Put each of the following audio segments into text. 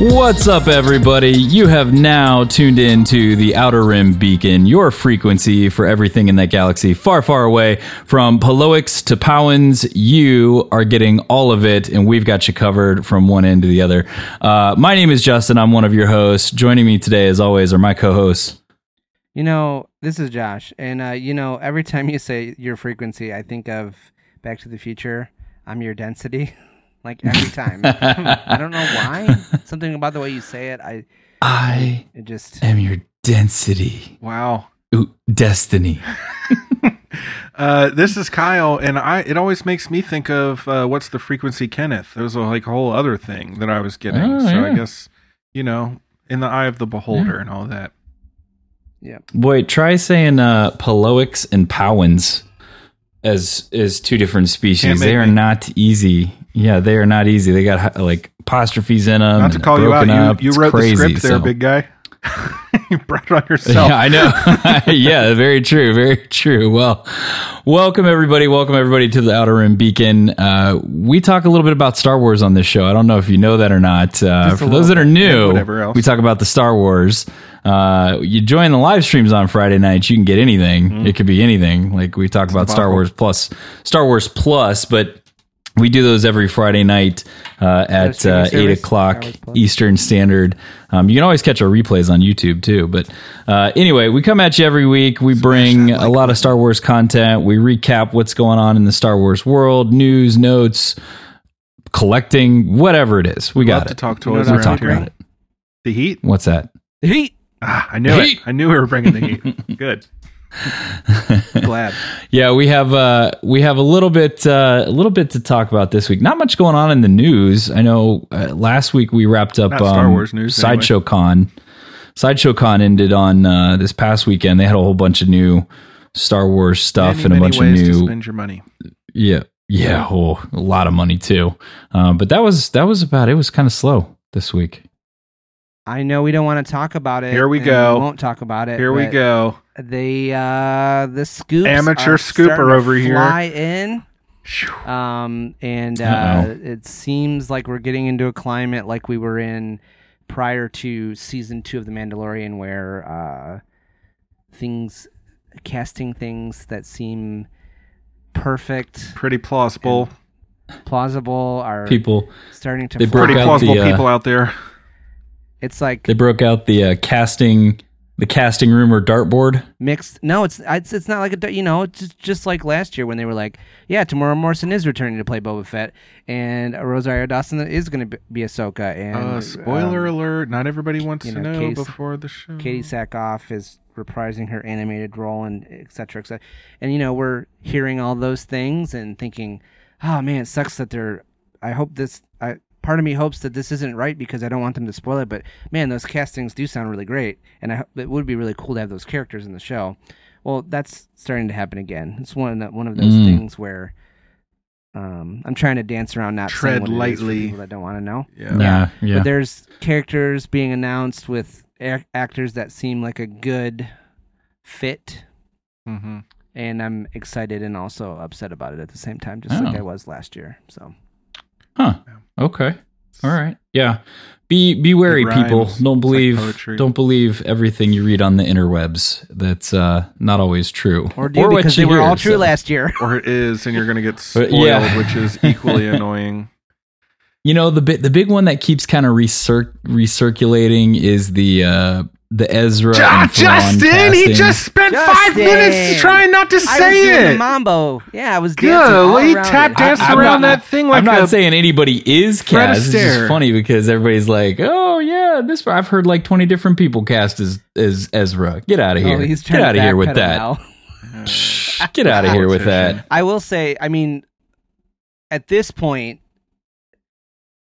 What's up, everybody? You have now tuned in to the Outer Rim Beacon, your frequency for everything in that galaxy far, far away. From Pa'lowicks to Pau'ans, you are getting all of it, and we've got you covered from one end to the other. Uh, my name is Justin. I'm one of your hosts. Joining me today, as always, are my co hosts. You know, this is Josh, and uh, you know, every time you say your frequency, I think of Back to the Future. I'm your density, like every time. I don't know why. Something about the way you say it, I I it just am your density. Wow. Ooh, destiny. Uh, this is Kyle, and I. It always makes me think of uh, what's the frequency, Kenneth. There was a like whole other thing that I was getting. Oh, so I guess you know, in the eye of the beholder and all that. yeah. Boy, try saying uh, Pa'lowicks and Pau'ans as as two different species. Can't They are me. not easy. Yeah, they are not easy. They got like apostrophes in them. Not to call you out, Up. you, you wrote crazy, the script there, so- big guy. you brought it on yourself. Yeah, I know. yeah, very true. Very true. Well, welcome everybody. Welcome everybody to the Outer Rim Beacon. Uh, we talk a little bit about Star Wars on this show. I don't know if you know that or not. Uh, for those that are new, we talk about the Star Wars. Uh, you join the live streams on Friday nights. You can get anything. Mm-hmm. It could be anything. Like we talk about Star Wars plus, Star Wars plus, but we do those every Friday night uh, at uh, eight o'clock Star Wars Plus. Eastern Standard. Um, you can always catch our replays on YouTube too. But uh, anyway, we come at you every week. We bring a lot of Star Wars content. We recap what's going on in the Star Wars world, news, notes, collecting, whatever it is. We Love got to it. talk You know toys what We'll I'm around here. about it. The heat. What's that? The heat. Ah, I knew Heat. it. I knew we were bringing the heat. Good. Glad. Yeah, we have uh, we have a little bit uh, a little bit to talk about this week. Not much going on in the news. I know uh, last week we wrapped up Not Star um, Wars news, anyway. Sideshow Con. Sideshow Con ended on uh, this past weekend. They had a whole bunch of new Star Wars stuff Many, and a many bunch of ways to new spend your money. yeah yeah oh, a lot of money too. Um, but that was that was about it. Was kind of slow this week. I know we don't want to talk about it. Here we go. We won't talk about it. Here we go. They uh the scoops Amateur are scooper starting to over here. Fly in. Um, and uh, Uh-oh. it seems like we're getting into a climate like we were in prior to season two of The Mandalorian, where uh, things, casting things that seem perfect, Pretty plausible. plausible, are People starting to they fly. broke Pretty out plausible the, uh, people out there. It's like they broke out the uh, casting the casting room or dartboard. mixed. No, it's it's, it's not like a you know it's just, just like last year when they were like, yeah, Temuera Morrison is returning to play Boba Fett, and Rosario Dawson is going to be Ahsoka, and Uh, spoiler um, alert! Not everybody wants you to know, know Katie- before the show. Katee Sackhoff is reprising her animated role and et cetera, et cetera. And you know, we're hearing all those things and thinking, oh man, it sucks that they're. I hope this. I part of me hopes that this isn't right because I don't want them to spoil it. But man, those castings do sound really great, and I ho- it would be really cool to have those characters in the show. Well, that's starting to happen again. It's one of the, one of those Mm. things where. Um, I'm trying to dance around not saying Tread what it is for lightly. people that don't want to know. Yeah. Yeah, yeah. But there's characters being announced with ac- actors that seem like a good fit, hmm and I'm excited and also upset about it at the same time, just like Oh. I was last year. So Huh. Okay. All right. Yeah. Be be wary, rhymes. people. Don't believe poetry. don't believe everything you read on the interwebs. That's uh, not always true. or do what because they were hear, all true so. last year. Or it is, and you're going to get But, spoiled, yeah. which is equally annoying. You know the bit the big one that keeps kind of recir- recirculating is the uh, the Ezra. and Thrawn casting. spent Justin! trying not to I was doing the mambo. Yeah, I was dancing all Golly, around tap it. dance I'm around not- that thing like I'm not a saying anybody is Fred cast. It's just funny because everybody's like, "Oh yeah, this." I've heard like 20 different people cast as as Ezra. Get out of oh, here. Oh, he's Get out of here with that. Shh, Get out of here with that. I will say, I mean, at this point,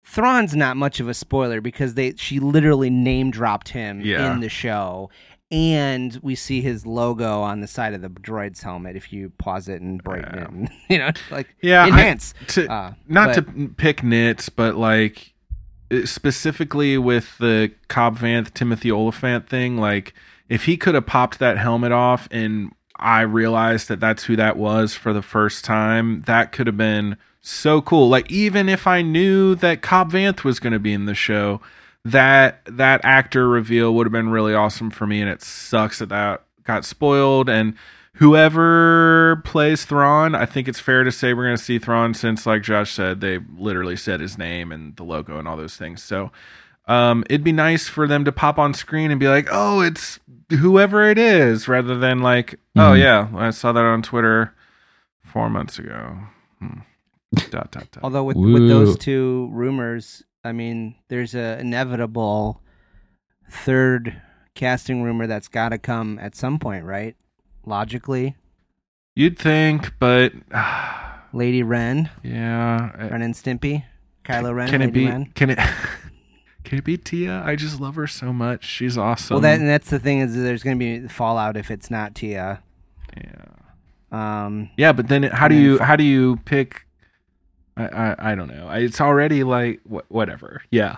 Thrawn's not much of a spoiler because they she literally name dropped him Yeah. in the show, and we see his logo on the side of the droid's helmet if you pause it and brighten it, and, you know, like Yeah, I- enhance. to, Uh, not but- to pick nits, but like uh, specifically with the Cobb Vanth Timothy Olyphant thing, like if he could have popped that helmet off and I realized that that's who that was for the first time, that could have been so cool. Like even if I knew that Cobb Vanth was going to be in the show, that that actor reveal would have been really awesome for me and it sucks that that got spoiled and whoever plays Thrawn, I think it's fair to say we're going to see Thrawn since, like Josh said, they literally said his name and the logo and all those things. So um, it'd be nice for them to pop on screen and be like, oh, it's whoever it is, rather than like, oh, yeah, I saw that on Twitter four months ago. Hmm. Dot, dot, dot. Although with, Woo. with those two rumors, I mean, there's a inevitable third casting rumor that's got to come at some point, right? Logically, You'd think, but Lady Ren, yeah. I- Ren and Stimpy, Kylo Ren, can it be? Ren. Can it? Can it be Tiya? I just love her so much. She's awesome. Well, that and that's the thing is there's going to be fallout if it's not Tiya. yeah. Um, Yeah, but then how do you fi- how do you pick? I I, I don't know. I- It's already like wh- whatever. Yeah,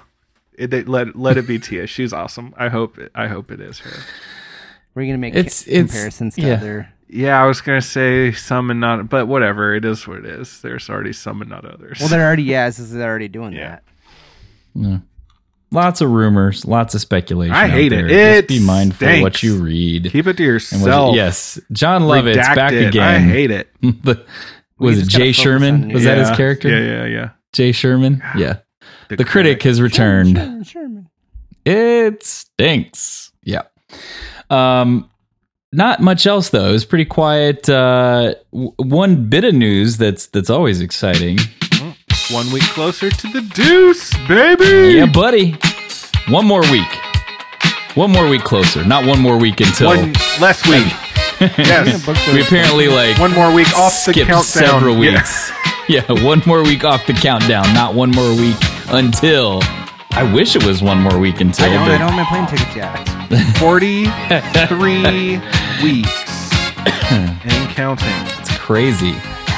it, they, let let it be Tiya. She's awesome. I hope it, I hope it is her. we're going to make It's- ca- it's- comparisons to yeah. other. Yeah, I was gonna say some and not, but whatever. It is what it is. There's already some and not others. Well, they're already yeah, this is they're already doing Yeah. that. Yeah. Lots of rumors, lots of speculation. I hate it. there. It Just be mindful of what you read. keep it to and yourself. you- yes, Jon Lovitz Redact back again. I hate it. The- was it Jay Sherman? on Was that his character? Yeah, yeah, yeah. Jay Sherman. Yeah. The, critic has returned. Sherman, Sherman. It stinks. Yeah. Um, not much else though. It was pretty quiet. Uh, w- one bit of news that's that's always exciting. One week closer to the deuce, baby. Yeah, buddy. One more week. One more week closer. Not one more week until One less week. yes. we apparently like One more week off the countdown. several Yeah. weeks. Yeah. one more week off the countdown. Not one more week until. I wish it was one more week until. I don't, but- I don't have my plane tickets yet. 43 weeks and counting. It's crazy.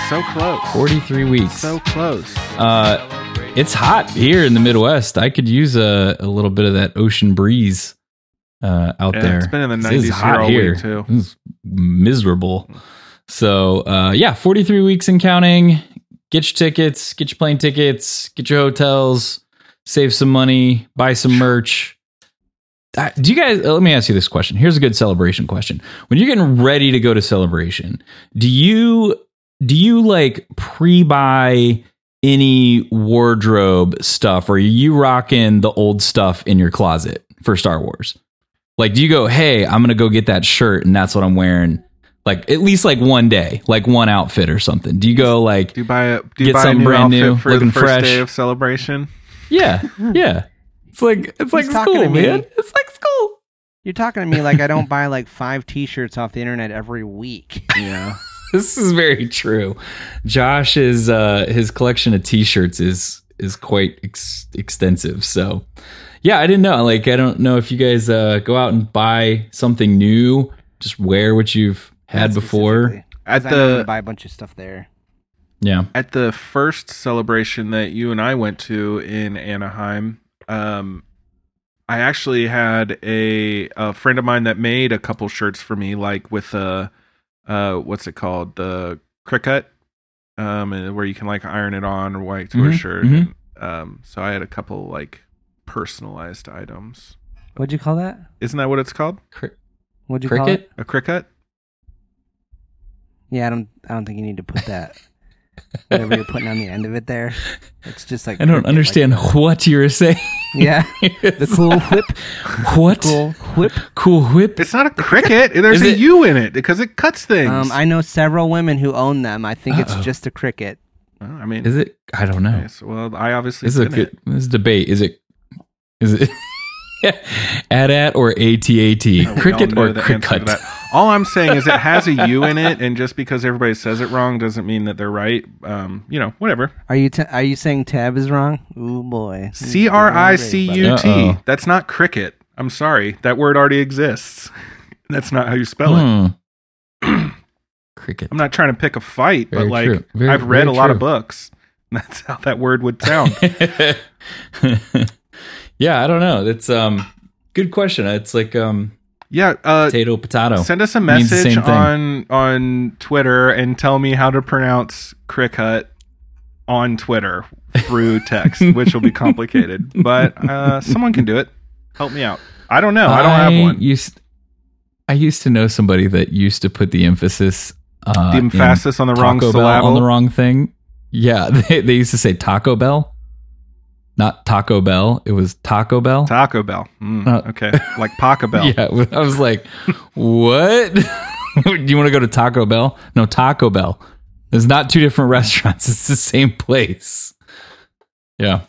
So close. 43 weeks. So close. Uh, it's hot here in the Midwest. I could use a, a little bit of that ocean breeze uh, out Yeah, there. it's been in the 90s here week, too. It's miserable. So uh, yeah, 43 weeks and counting. Get your tickets, get your plane tickets, get your hotels, save some money, buy some merch. Uh, do you guys? uh, Let me ask you this question. Here's a good celebration question. When you're getting ready to go to celebration, do you do you like pre-buy any wardrobe stuff, or are you rocking the old stuff in your closet for Star Wars? Like, do you go, hey, I'm gonna go get that shirt, and that's what I'm wearing? Like at least like one day, like one outfit or something. Do you go like, Do you buy a do you Get buy a something new brand outfit new, for looking the first fresh. day of celebration? yeah, yeah? It's like it's like talking school, to me. man. It's like school. You're talking to me like I don't buy like five T-shirts off the internet every week. Yeah. This is very true. Josh's uh, his collection of T-shirts is is quite ex- extensive. So, yeah, I didn't know. Like, I don't know if you guys uh, go out and buy something new, just wear what you've had before. Specifically. At 'Cause I the- gonna buy a bunch of stuff there. Yeah, At the first celebration that you and I went to in Anaheim, um, I actually had a a friend of mine that made a couple shirts for me, like with a uh, what's it called, the cricut, um, and where you can like iron it on or white to a Mhm, shirt. mhm. And, um, so I had a couple like personalized items. What'd you call that? Isn't that what it's called? Cri- What'd you call it? A cricut? Yeah, I don't. I don't think you need to put that. Whatever you're putting on the end of it there, it's just like I don't cricket, understand like- what you're saying. yeah, the cool whip, what cool whip. cool whip? It's not a cricket. There's Is a it- U in it because it cuts things. Um, I know several women who own them. I think it's Uh-oh. just a cricket. Oh, I mean, Is it? I don't know. yes, well, I obviously This is a didn't. good. This debate. Is it? Is it? AT-AT or ATAT? We all Cricket or the answer to cricket? All I'm saying is it has a U in it, and just because everybody says it wrong doesn't mean that they're right. Um, you know, whatever. Are you? T- are you saying tab is wrong? Oh boy. C R I C U T. That's not cricket. I'm sorry. That word already exists. That's not how you spell it. Hmm. Cricket. I'm not trying to pick a fight, Very but like. Very- I've read very a lot of books. That's how that word would sound. Yeah, I don't know. It's um good question. It's like um yeah, uh, potato potato. send us a message on on Twitter and tell me how to pronounce cricket on Twitter through text, which will be complicated, but uh, someone can do it. Help me out. I don't know. I don't have one. Used, I used to know somebody that used to put the emphasis uh, The emphasis on the wrong syllable. on the wrong thing. Yeah, they, they used to say Taco Bell, not Taco Bell. It was Taco Bell. Taco Bell. Mm, Uh, okay, like Paca Bell. Yeah, I was like, what? Do you want to go to Taco Bell? No, Taco Bell. There's not two different restaurants. It's the same place. Yeah,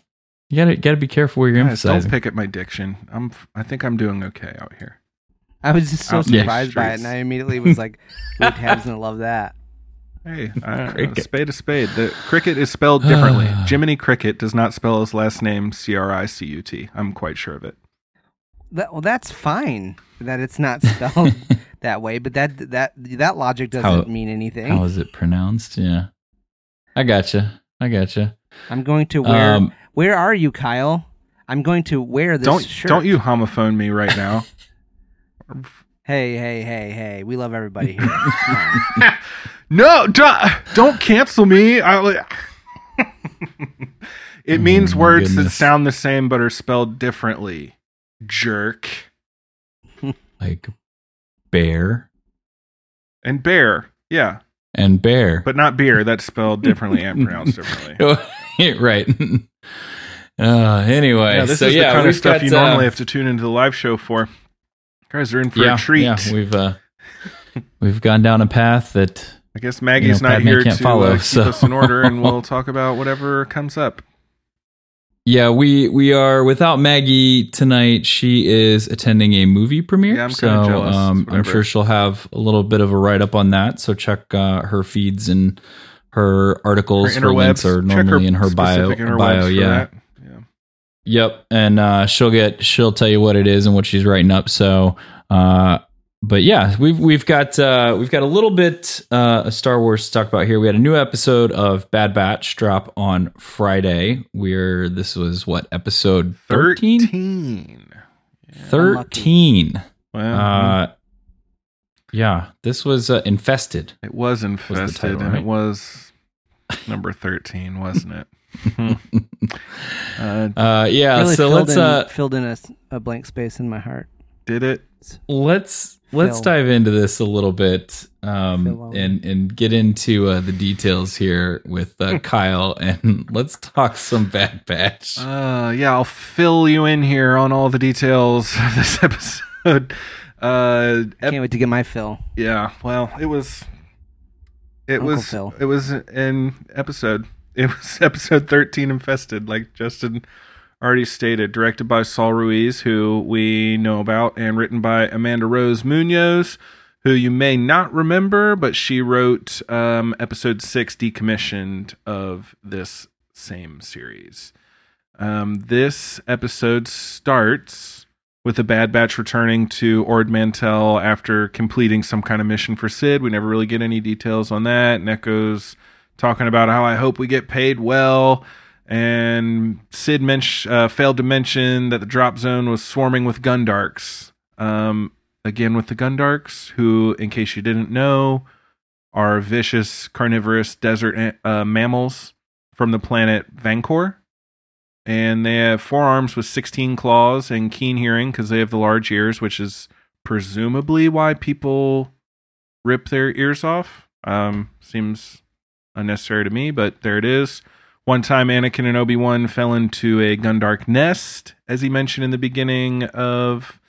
you gotta gotta be careful where you're Guys, don't pick at my diction. I'm. I think I'm doing okay out here. I was just so Out in surprised by it, and I immediately was like, "Luke Tab's gonna love that." Hey, I, Cricket. a spade a spade. The cricket is spelled differently. Jiminy Cricket does not spell his last name C R I C U T. I'm quite sure of it. That, well, that's fine that it's not spelled that way, but that that that logic doesn't How- mean anything. How is it pronounced? Yeah, I gotcha. I gotcha. I'm going to wear. Um, where are you, Kyle? I'm going to wear this Don't shirt. don't you homophone me right now. Hey, hey, hey, hey! We love everybody here. No, don't, don't cancel me. I, it means Oh my words that sound the same but are spelled differently. Jerk like bear and bear. Yeah, and bear. but not beer. That's spelled differently and pronounced differently. right. Uh, anyway, Yeah, this so is yeah, the kind of stuff got, you uh, normally have to tune into the live show for. Guys are in for yeah, a treat. Yeah, we've uh, we've gone down a path that I guess Maggie's know, not Padme here to follow, uh, keep so- us in order, and we'll talk about whatever comes up. yeah we we are without Maggie tonight. She is attending a movie premiere, Yeah, I'm so jealous, um, I'm sure she'll have a little bit of a write up on that. So check uh, her feeds and her articles. Her Her, links are normally in her bio. bio yeah. that. Yeah. Yep, and uh, she'll get she'll tell you what it is and what she's writing up. So, uh, but yeah, we've we've got uh, we've got a little bit uh, of Star Wars to talk about here. We had a new episode of Bad Batch drop on Friday. We're this was what episode 13? 13. 13. Well, Uh, yeah, this was uh, infested. it was infested, title, and right? it was number 13, wasn't it? Uh, Uh, yeah, really so filled let's in, uh, filled in a, s- a blank space in my heart. did it? let's let's Phil. dive into this a little bit um, and and get into uh, the details here with uh, Kyle and let's talk some Bad Batch. Uh, yeah, I'll fill you in here on all the details of this episode. Uh, ep- Can't wait to get my fill. yeah, well, it was, it Uncle was, Phil. it was an episode. It was episode thirteen, infested, like Justin already stated, directed by Saul Ruiz, who we know about, and written by Amanda Rose Munoz, who you may not remember, but she wrote um, episode six, decommissioned of this same series. Um, this episode starts with the Bad Batch returning to Ord Mantell after completing some kind of mission for Cid. We never really get any details on that. Neko's talking about how I hope we get paid well. And Cid mench- uh, failed to mention that the drop zone was swarming with Gundarks. Um, again, with the Gundarks, who, in case you didn't know, are vicious carnivorous desert uh, mammals from the planet Vanqor and they have forearms with 16 claws and keen hearing because they have the large ears, which is presumably why people rip their ears off. Um, seems unnecessary to me, but there it is. One time, Anakin and Obi Wan fell into a Gundark nest, as he mentioned in the beginning of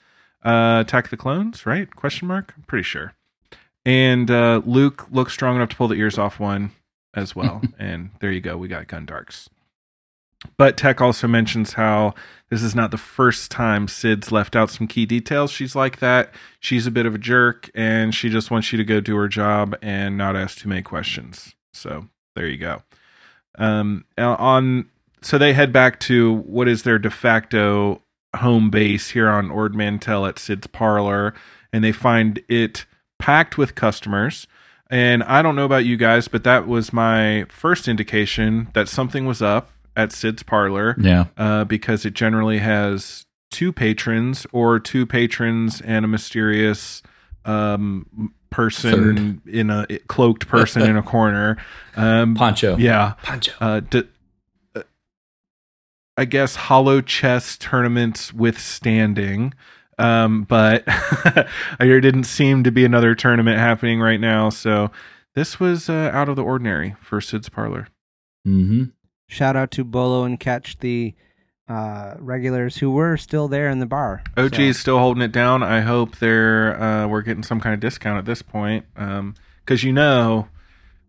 uh, Attack of the Clones, right? Question mark. I'm pretty sure. And uh, Luke looks strong enough to pull the ears off one as well. and there you go. We got Gundarks. But Tech also mentions how this is not the first time Cid's left out some key details. She's like that. She's a bit of a jerk, and she just wants you to go do her job and not ask too many questions. So there you go. Um, on so they head back to what is their de facto home base here on Ord Mantell at Cid's parlor, and they find it packed with customers. And I don't know about you guys, but that was my first indication that something was up at Cid's Parlor Yeah. uh, because it generally has two patrons or two patrons and a mysterious um, person in a cloaked person in a corner. Um, Poncho. yeah. Poncho. Uh, d- uh, I guess holo chess tournaments withstanding. Um, but there didn't seem to be another tournament happening right now. So this was uh, out of the ordinary for Cid's Parlor. Mm-hmm. Shout out to Bolo and Catch, the uh, regulars who were still there in the bar. OG So- is still holding it down. I hope they're uh, we're getting some kind of discount at this point, because you know,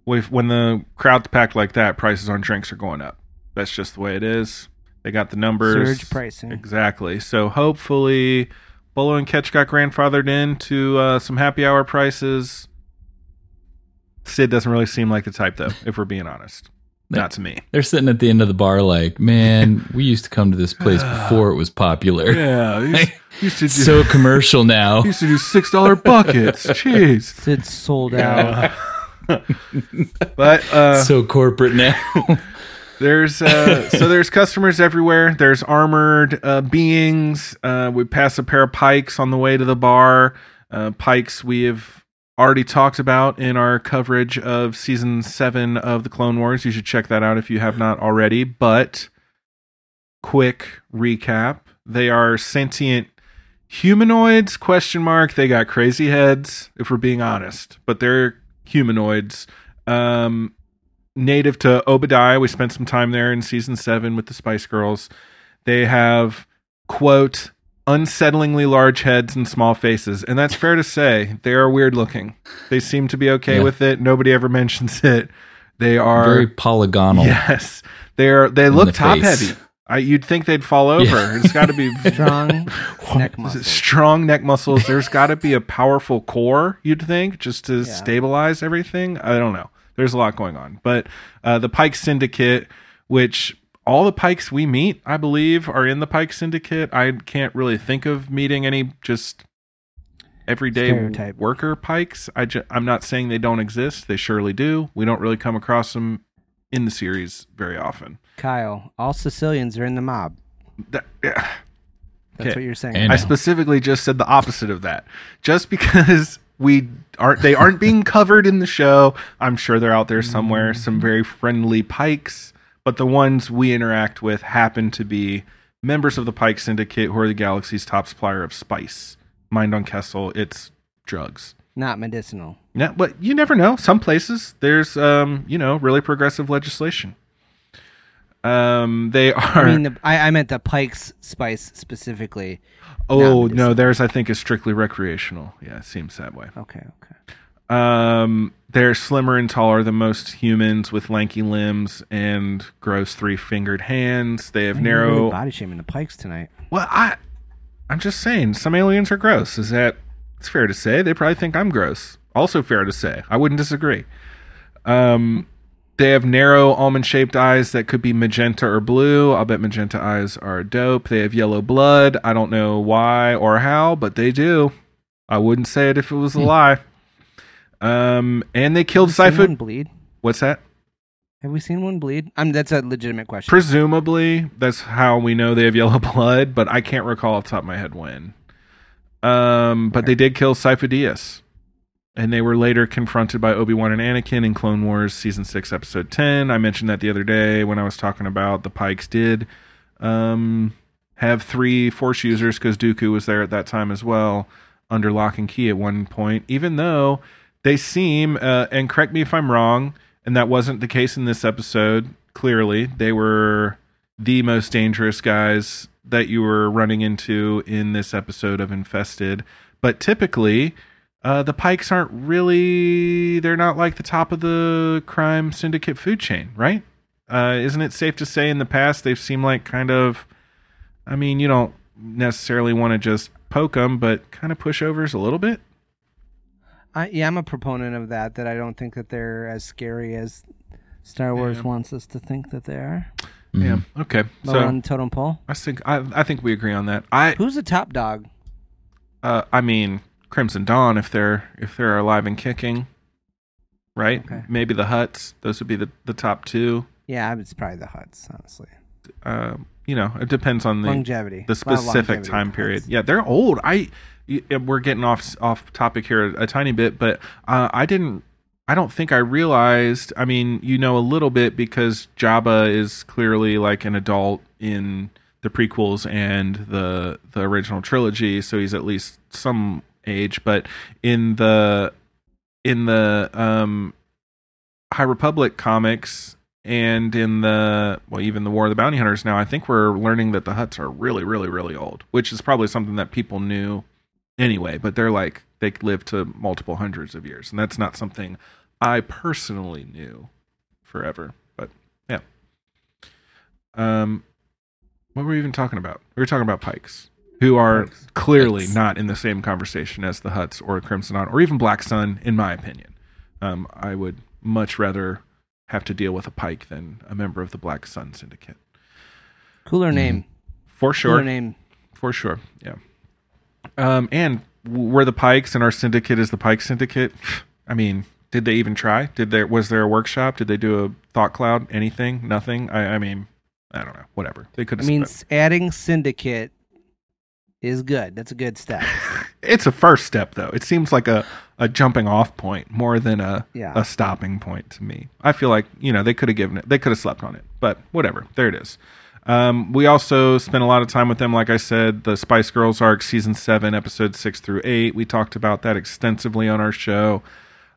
with when the crowd's packed like that, prices on drinks are going up. That's just the way it is. They got the numbers. Surge pricing. Exactly. So hopefully, Bolo and Catch got grandfathered into uh, some happy hour prices. Cid doesn't really seem like the type, though. if we're being honest, not to me. They're sitting at the end of the bar, like, man, we used to come to this place before it was popular. Yeah, used, used to do so commercial now. used to do six dollar buckets. Jeez. it's sold out. But uh, so corporate now. there's uh, so there's customers everywhere. There's armored uh, beings. Uh, we pass a pair of pikes on the way to the bar. Uh, pikes we have already talked about in our coverage of season seven of the Clone Wars. You should check that out if you have not already. But quick recap: they are sentient humanoids? Question mark. They got crazy heads, if we're being honest, but they're humanoids. Um, native to Oba Diah. We spent some time there in season seven with the Spice Girls. They have, quote, unsettlingly large heads and small faces. And that's fair to say. They are weird looking. They seem to be okay Yeah. with it. Nobody ever mentions it. They are Very polygonal. Yes. They're they look the top face. heavy. I, you'd think they'd fall over. Yeah. It's got to be Strong neck muscles. strong neck muscles. There's got to be a powerful core, you'd think, just to Yeah. stabilize everything. I don't know. There's a lot going on. But uh, the Pike Syndicate, which all the Pikes we meet, I believe, are in the Pike Syndicate. I can't really think of meeting any just everyday Stereotype. worker Pikes. I ju- I'm not saying they don't exist. They surely do. We don't really come across them in the series very often. Kyle, all Sicilians are in the mob. That, yeah. That's Okay. what you're saying. And- I specifically just said the opposite of that. Just because we aren't they aren't being covered in the show. I'm sure they're out there somewhere, mm-hmm. some very friendly pikes, but the ones we interact with happen to be members of the Pike Syndicate who are the galaxy's top supplier of spice. Mined on Kessel, it's drugs. Not medicinal. Yeah, but you never know. Some places there's um, you know, really progressive legislation. Um, they are I mean, the, I, I meant the Pike's spice specifically. Oh no, theirs I think is strictly recreational. Yeah, it seems that way. Okay, okay. Um, they're slimmer and taller than most humans with lanky limbs and gross three-fingered hands. They have Man, you're really narrow. body shaming the Pikes tonight. Well, I, I'm just saying, some aliens are gross. Is that? It's fair to say. They probably think I'm gross. Also fair to say. I wouldn't disagree. Um, they have narrow almond-shaped eyes that could be magenta or blue. I'll bet magenta eyes are dope. They have yellow blood. I don't know why or how, but they do. I wouldn't say it if it was a lie. Um, and they killed Have we seen one Syphod. bleed? What's that? Have we seen one bleed? I mean, that's a legitimate question. Presumably, that's how we know they have yellow blood, but I can't recall off the top of my head when. Um, but they did kill Sifo-Dyas. And they were later confronted by Obi-Wan and Anakin in Clone Wars Season 6, Episode 10. I mentioned that the other day when I was talking about the Pikes did um, have three Force users because Dooku was there at that time as well, under lock and key at one point, even though they seem, uh, and correct me if I'm wrong, and that wasn't the case in this episode, clearly, they were the most dangerous guys that you were running into in this episode of Infested. But typically, uh, the Pikes aren't really, they're not like the top of the crime syndicate food chain, right? Uh, isn't it safe to say in the past they've seemed like kind of, I mean, you don't necessarily want to just poke them, but kind of pushovers a little bit? I, yeah, I'm a proponent of that. That I don't think that they're as scary as Star Wars Yeah. wants us to think that they are. Yeah. Okay. Lower So on totem pole. I think I, I think we agree on that. I Who's the top dog? uh, I mean Crimson Dawn if they're if they're alive and kicking. Right? Okay. Maybe the Hutts. Those would be the, the top two. Yeah, it's probably the Hutts, honestly. Um, you know, it depends on the longevity. the A lot of specific longevity time period. Yeah, they're old. I y- we're getting off off topic here a, tiny bit, but uh, I didn't. I don't think I realized. I mean, you know a little bit because Jabba is clearly like an adult in the prequels and the the original trilogy, so he's at least some age. But in the in the um, High Republic comics and in the well even the war of the bounty hunters now i think we're learning that the Hutts are really really really old which is probably something that people knew anyway but they're like they live to multiple hundreds of years and that's not something i personally knew forever but yeah um what were we even talking about we were talking about pikes who are Pikes. clearly Pikes. not in the same conversation as the Hutts or crimson dawn or even black sun in my opinion um i would much rather have to deal with a pike than a member of the Black Sun Syndicate. Cooler name. For sure. Cooler name. For sure. Yeah. Um, and were the Pikes, and our syndicate is the Pike Syndicate. I mean, did they even try? Did there was there a workshop? Did they do a thought cloud? Anything? Nothing. I, I mean, I don't know. Whatever. They could I have. mean, adding syndicate is good. That's a good step. it's a first step, though. It seems like a a jumping off point more than a Yeah. a stopping point to me. I feel like you know they could have given it. They could have slept on it, but whatever. There it is. Um, we also spent a lot of time with them. Like I said, the Spice Girls arc, season seven, episodes six through eight. We talked about that extensively on our show.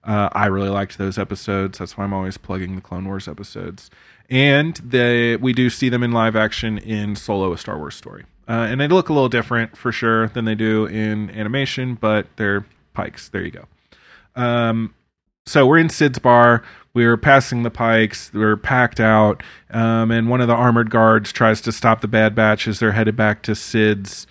Uh, I really liked those episodes. That's why I'm always plugging the Clone Wars episodes. And they, we do see them in live action in Solo: A Star Wars Story, uh, and they look a little different for sure than they do in animation, but they're pikes. There you go. Um, so we're in Cid's bar. We're passing the pikes. We're packed out, um, and one of the armored guards tries to stop the Bad Batch as they're headed back to Cid's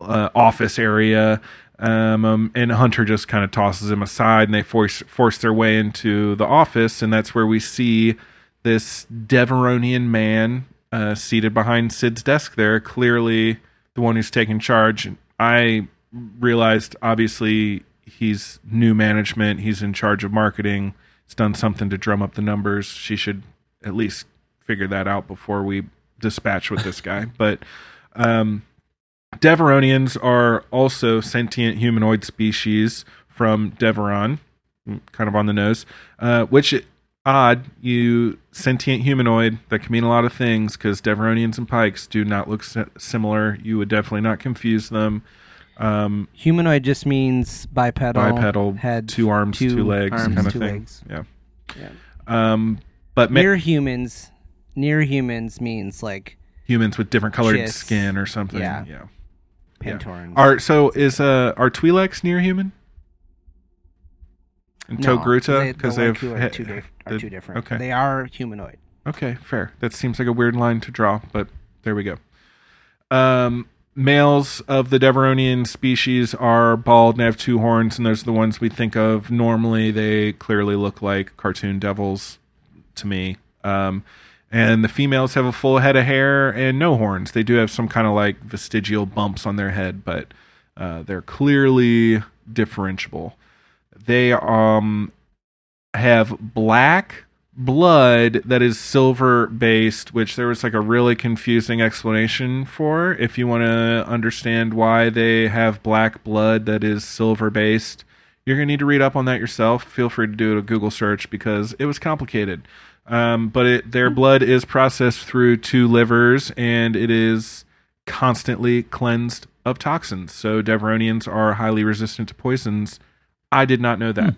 uh, office area. Um, um, and Hunter just kind of tosses him aside, and they force force their way into the office, and that's where we see this Devaronian man uh, seated behind Cid's desk. There, clearly the one who's taking charge. I realized, obviously, he's new management. He's in charge of marketing. He's done something to drum up the numbers. She should at least figure that out before we dispatch with this guy. But um, Devaronians are also sentient humanoid species from Devaron, kind of on the nose, uh, which odd, you sentient humanoid that can mean a lot of things because Devaronians and pikes do not look similar. You would definitely not confuse them. Um, Humanoid just means bipedal. bipedal, head, two arms, two, legs, arms, kind of two thing. legs. Yeah. Yeah. Um, but ma- Near humans, near humans means like humans with different colored Chiss. skin or something. Yeah. yeah. Pantorans. Are so is uh are Twi'leks near human? And No, Togruta because the they, have are two, dif- are two different. Okay, They are humanoid. okay, fair. That seems like a weird line to draw, but there we go. Um, males of the Devaronian species are bald and have two horns, and those are the ones we think of normally. They clearly look like cartoon devils to me. Um, and the females have a full head of hair and no horns. They do have some kind of like vestigial bumps on their head, but uh, they're clearly differentiable. They um have black blood that is silver based, which there was like a really confusing explanation for. If you want to understand why they have black blood that is silver based, you're going to need to read up on that yourself. Feel free to do a Google search because it was complicated. Um, but it, their blood is processed through two livers and it is constantly cleansed of toxins. So Devaronians are highly resistant to poisons. I did not know that.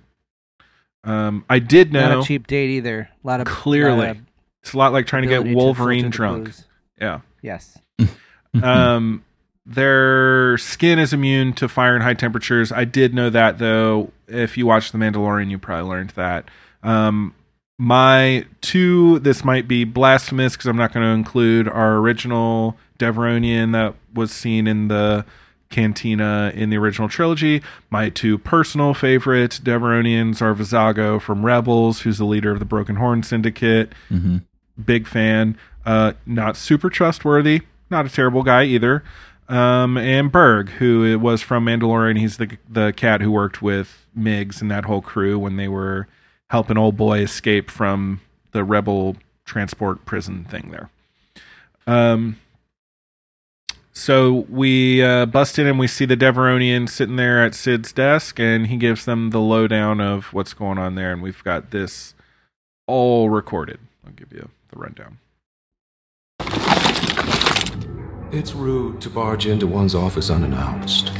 Um, I did know. Not a cheap date either. A lot of Clearly. lot of It's a lot like trying to get Wolverine filter the drunk. clues. Yeah. Yes. um, their skin is immune to fire and high temperatures. I did know that though. If you watch The Mandalorian, you probably learned that. Um, my two, this might be blasphemous because I'm not going to include our original Devaronian that was seen in the cantina in the original trilogy. My two personal favorite Devaronians are Vizago from Rebels, who's the leader of the Broken Horn Syndicate Mm-hmm. big fan. Uh, not super trustworthy. Not a terrible guy either. Um, and Burg, who was from Mandalorian, he's the the cat who worked with Migs and that whole crew when they were helping old boy escape from the rebel transport prison thing there. Um, so we uh, bust in and we see the Devaronian sitting there at Cid's desk, and he gives them the lowdown of what's going on there, and we've got this all recorded. I'll give you the rundown. It's rude to barge into one's office unannounced.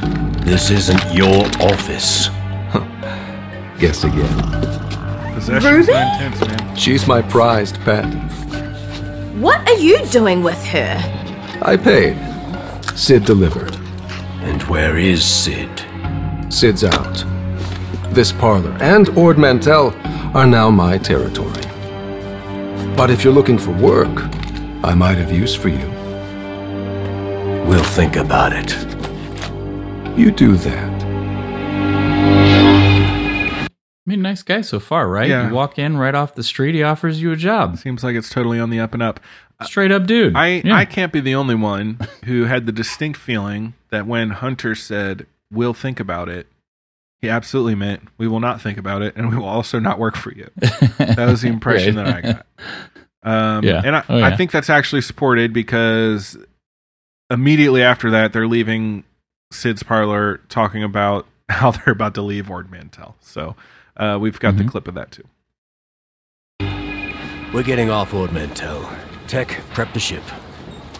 This isn't your office. Guess again. Possessions are intense, man. She's my prized pet. What are you doing with her? I paid. Cid delivered. And where is Cid? Cid's out. This parlor and Ord Mantell are now my territory. But if you're looking for work, I might have use for you. We'll think about it. You do that. I mean, nice guy so far, right? Yeah. You walk in right off the street, he offers you a job. Seems like it's totally on the up and up. Straight up dude. I Yeah. I can't be the only one who had the distinct feeling that when Hunter said "We'll think about it," he absolutely meant we will not think about it, and we will also not work for you. That was the impression Right. that I got. Um, Yeah. and I, Oh, yeah. I think that's actually supported because immediately after that, they're leaving Cid's parlor talking about how they're about to leave Ord Mantell. So uh, we've got the Mhm. clip of that too. We're getting off Ord Mantell. Tech, prep the ship.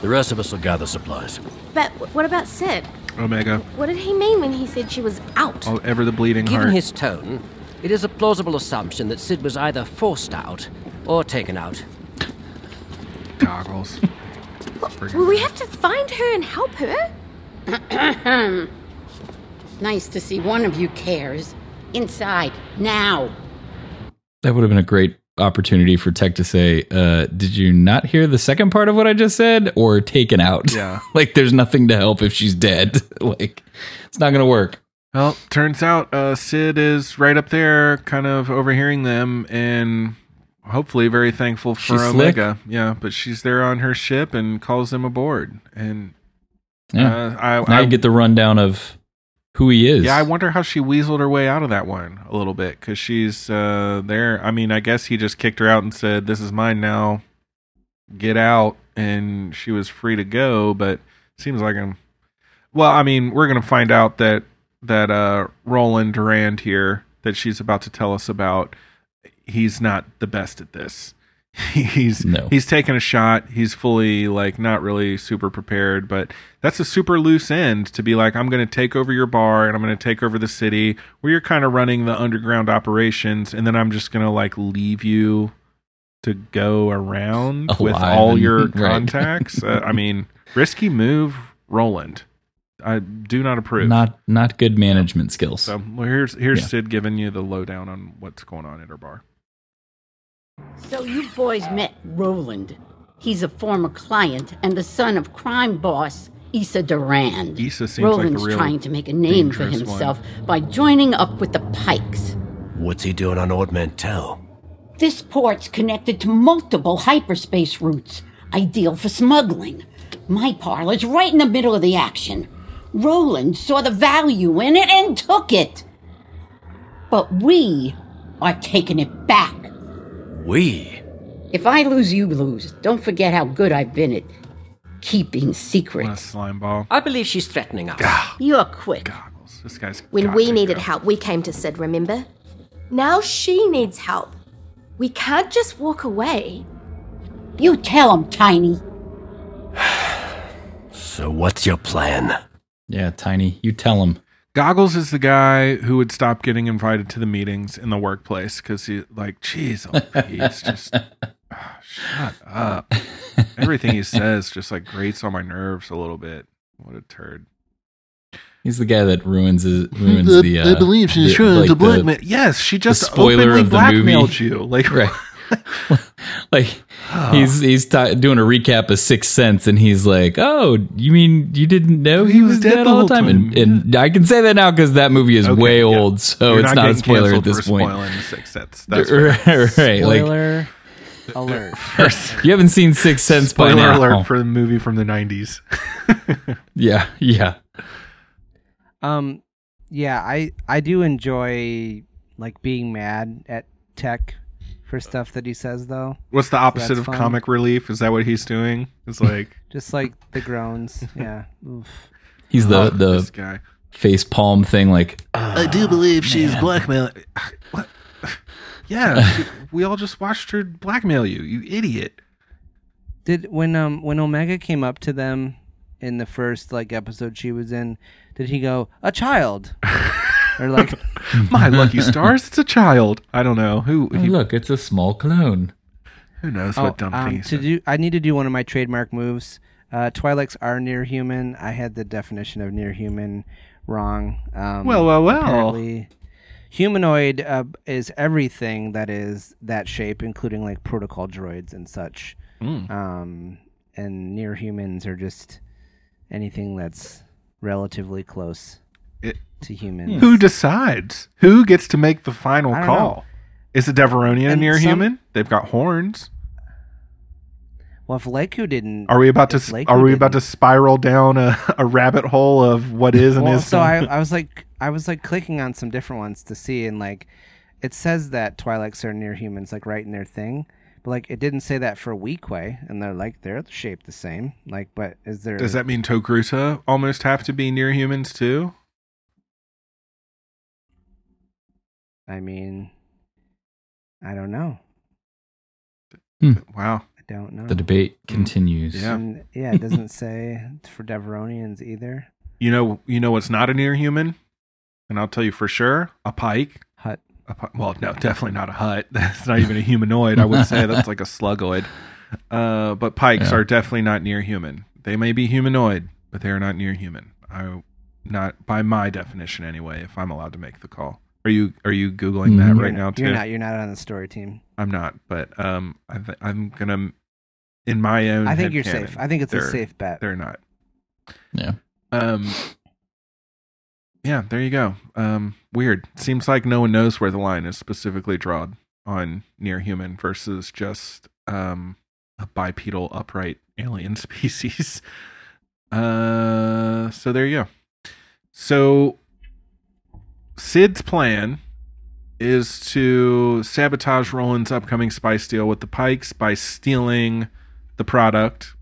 The rest of us will gather supplies. But what about Cid? Omega, What did he mean when he said she was out? oh, ever the bleeding Given heart. his tone, it is a plausible assumption that Cid was either forced out or taken out. goggles. Well, we have to find her and help her. Nice to see one of you cares. Inside, now. That would have been a great opportunity for Tech to say, uh, Did you not hear the second part of what I just said? Or taken out. Yeah. like, there's nothing to help if she's dead. like, it's not to work. Well, turns out uh, Cid is right up there, kind of overhearing them, and hopefully very thankful for She's slick. Yeah, but she's there on her ship and calls them aboard. And Yeah. uh, I, now I you get the rundown of who he is. yeah, I wonder how she weaseled her way out of that one a little bit because she's uh, there. I mean, I guess he just kicked her out and said, "This is mine now. Get out," and she was free to go. But seems like I'm. Well, I mean, we're gonna find out that that uh, Roland Durand here that she's about to tell us about. He's not the best at this. he's No. he's taking a shot. He's fully like not really super prepared, but that's a super loose end to be like, I'm going to take over your bar and I'm going to take over the city where you're kind of running the underground operations, and then I'm just going to like leave you to go around with all your contacts. uh, I mean, risky move, Roland. I do not approve. Not not good management skills. so well, here's here's Yeah. Cid giving you the lowdown on what's going on at her bar. So you boys met Roland. He's a former client and the son of crime boss Issa Durand. Issa seems like the Roland's real trying to make a name for dangerous one. himself by joining up with the Pikes. What's he doing on Ord Mantell? This port's connected to multiple hyperspace routes, ideal for smuggling. My parlor's right in the middle of the action. Roland saw the value in it and took it. But we are taking it back. We? If I lose, you lose. Don't forget how good I've been at keeping What a secrets. slime ball. I believe she's threatening us. You're quick. Goggles. This guy's When got we to needed go. help, we came to Cid, remember? Now she needs help. We can't just walk away. You tell him, Tiny. So what's your plan? yeah, Tiny, you tell him. Goggles is the guy who would stop getting invited to the meetings in the workplace because he like, geez, oh, he's just ah, shut up. Everything he says just like grates on my nerves a little bit. What a turd. He's the guy that ruins his, ruins the. Uh, I believe she's the- like the- Yes, she just spoiler openly of the movie. blackmailed you. Like, right. like he's he's ta doing a recap of Sixth Sense, and he's like, "Oh, you mean you didn't know he, was, dead, all the time?" And, and I can say that now because that movie is Okay, way yeah. old, so You're it's not, a spoiler at this for point. Spoiling the Sixth Sense. That's fair. right, right. Like Spoiler. alert. You haven't seen Sixth Sense by Spoiler now. alert for the movie from the 90s. yeah, yeah. Um, yeah, I I do enjoy like being mad at Tech for stuff that he says though. What's the opposite that's of fun. comic relief? Is that what he's doing? It's like Just like the groans. Yeah. Oof. He's the Oh, the guy. face palm thing. Like I do believe she's man. blackmailing. What? Yeah, we all just watched her blackmail you, you idiot. Did when um when Omega came up to them in the first like episode she was in, did he go a child? Or like My lucky stars, it's a child. I don't know who. oh, he- look, it's a small clone. who knows Oh, what dumb um, thing to do I need to do one of my trademark moves. Uh, Twi'leks are near human. I had the definition of near human wrong. Um, Well, well, well. apparently Humanoid uh, is everything that is that shape, including like protocol droids and such. Mm. Um, and near humans are just anything that's relatively close It- to humans. Who decides? Who gets to make the final call? know. Is a Devaronian a And near some- human? They've got horns. Well, if Leku didn't, Are we about to? Leku Are we about to spiral down a, a rabbit hole of what is and well, is? so I? I was like I was like clicking on some different ones to see and like it says that Twi'leks are near humans like right in their thing but like it didn't say that for Weequay and they're like they're shaped the same like but is there Does that mean Togruta almost have to be near humans too? I mean I don't know Wow. I don't know The debate continues. Yeah. And, yeah it doesn't say for Devaronians either You know, you know what's not a near human, and I'll tell you for sure: a pike. Hutt A well, no, definitely not a Hutt. That's not even a humanoid. I would say that's like a slugoid. Uh, but pikes Yeah. are definitely not near human. They may be humanoid, but they are not near human. I not by my definition anyway. If I'm allowed to make the call, are you are you googling that. You're right not- now too? you're not you're not on the story team I'm not, but um, I th- I'm gonna in my own. I think you're headcanon, safe I think it's a safe bet They're not. Yeah. Um. Yeah, there you go. Um, weird. Seems like no one knows where the line is specifically drawn on near human versus just um a bipedal upright alien species. Uh, so there you go. So Cid's plan is to sabotage Roland's upcoming spice deal with the Pikes by stealing the product,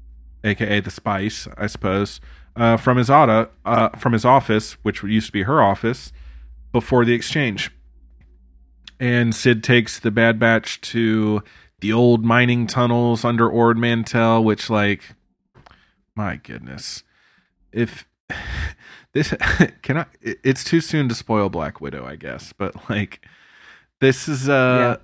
aka the spice, I suppose, uh, from his auto, uh, from his office, which used to be her office, before the exchange. And Cid takes the Bad Batch to the old mining tunnels under Ord Mantell, which, like, my goodness, if this can I, it's too soon to spoil Black Widow, I guess, but like, this is uh.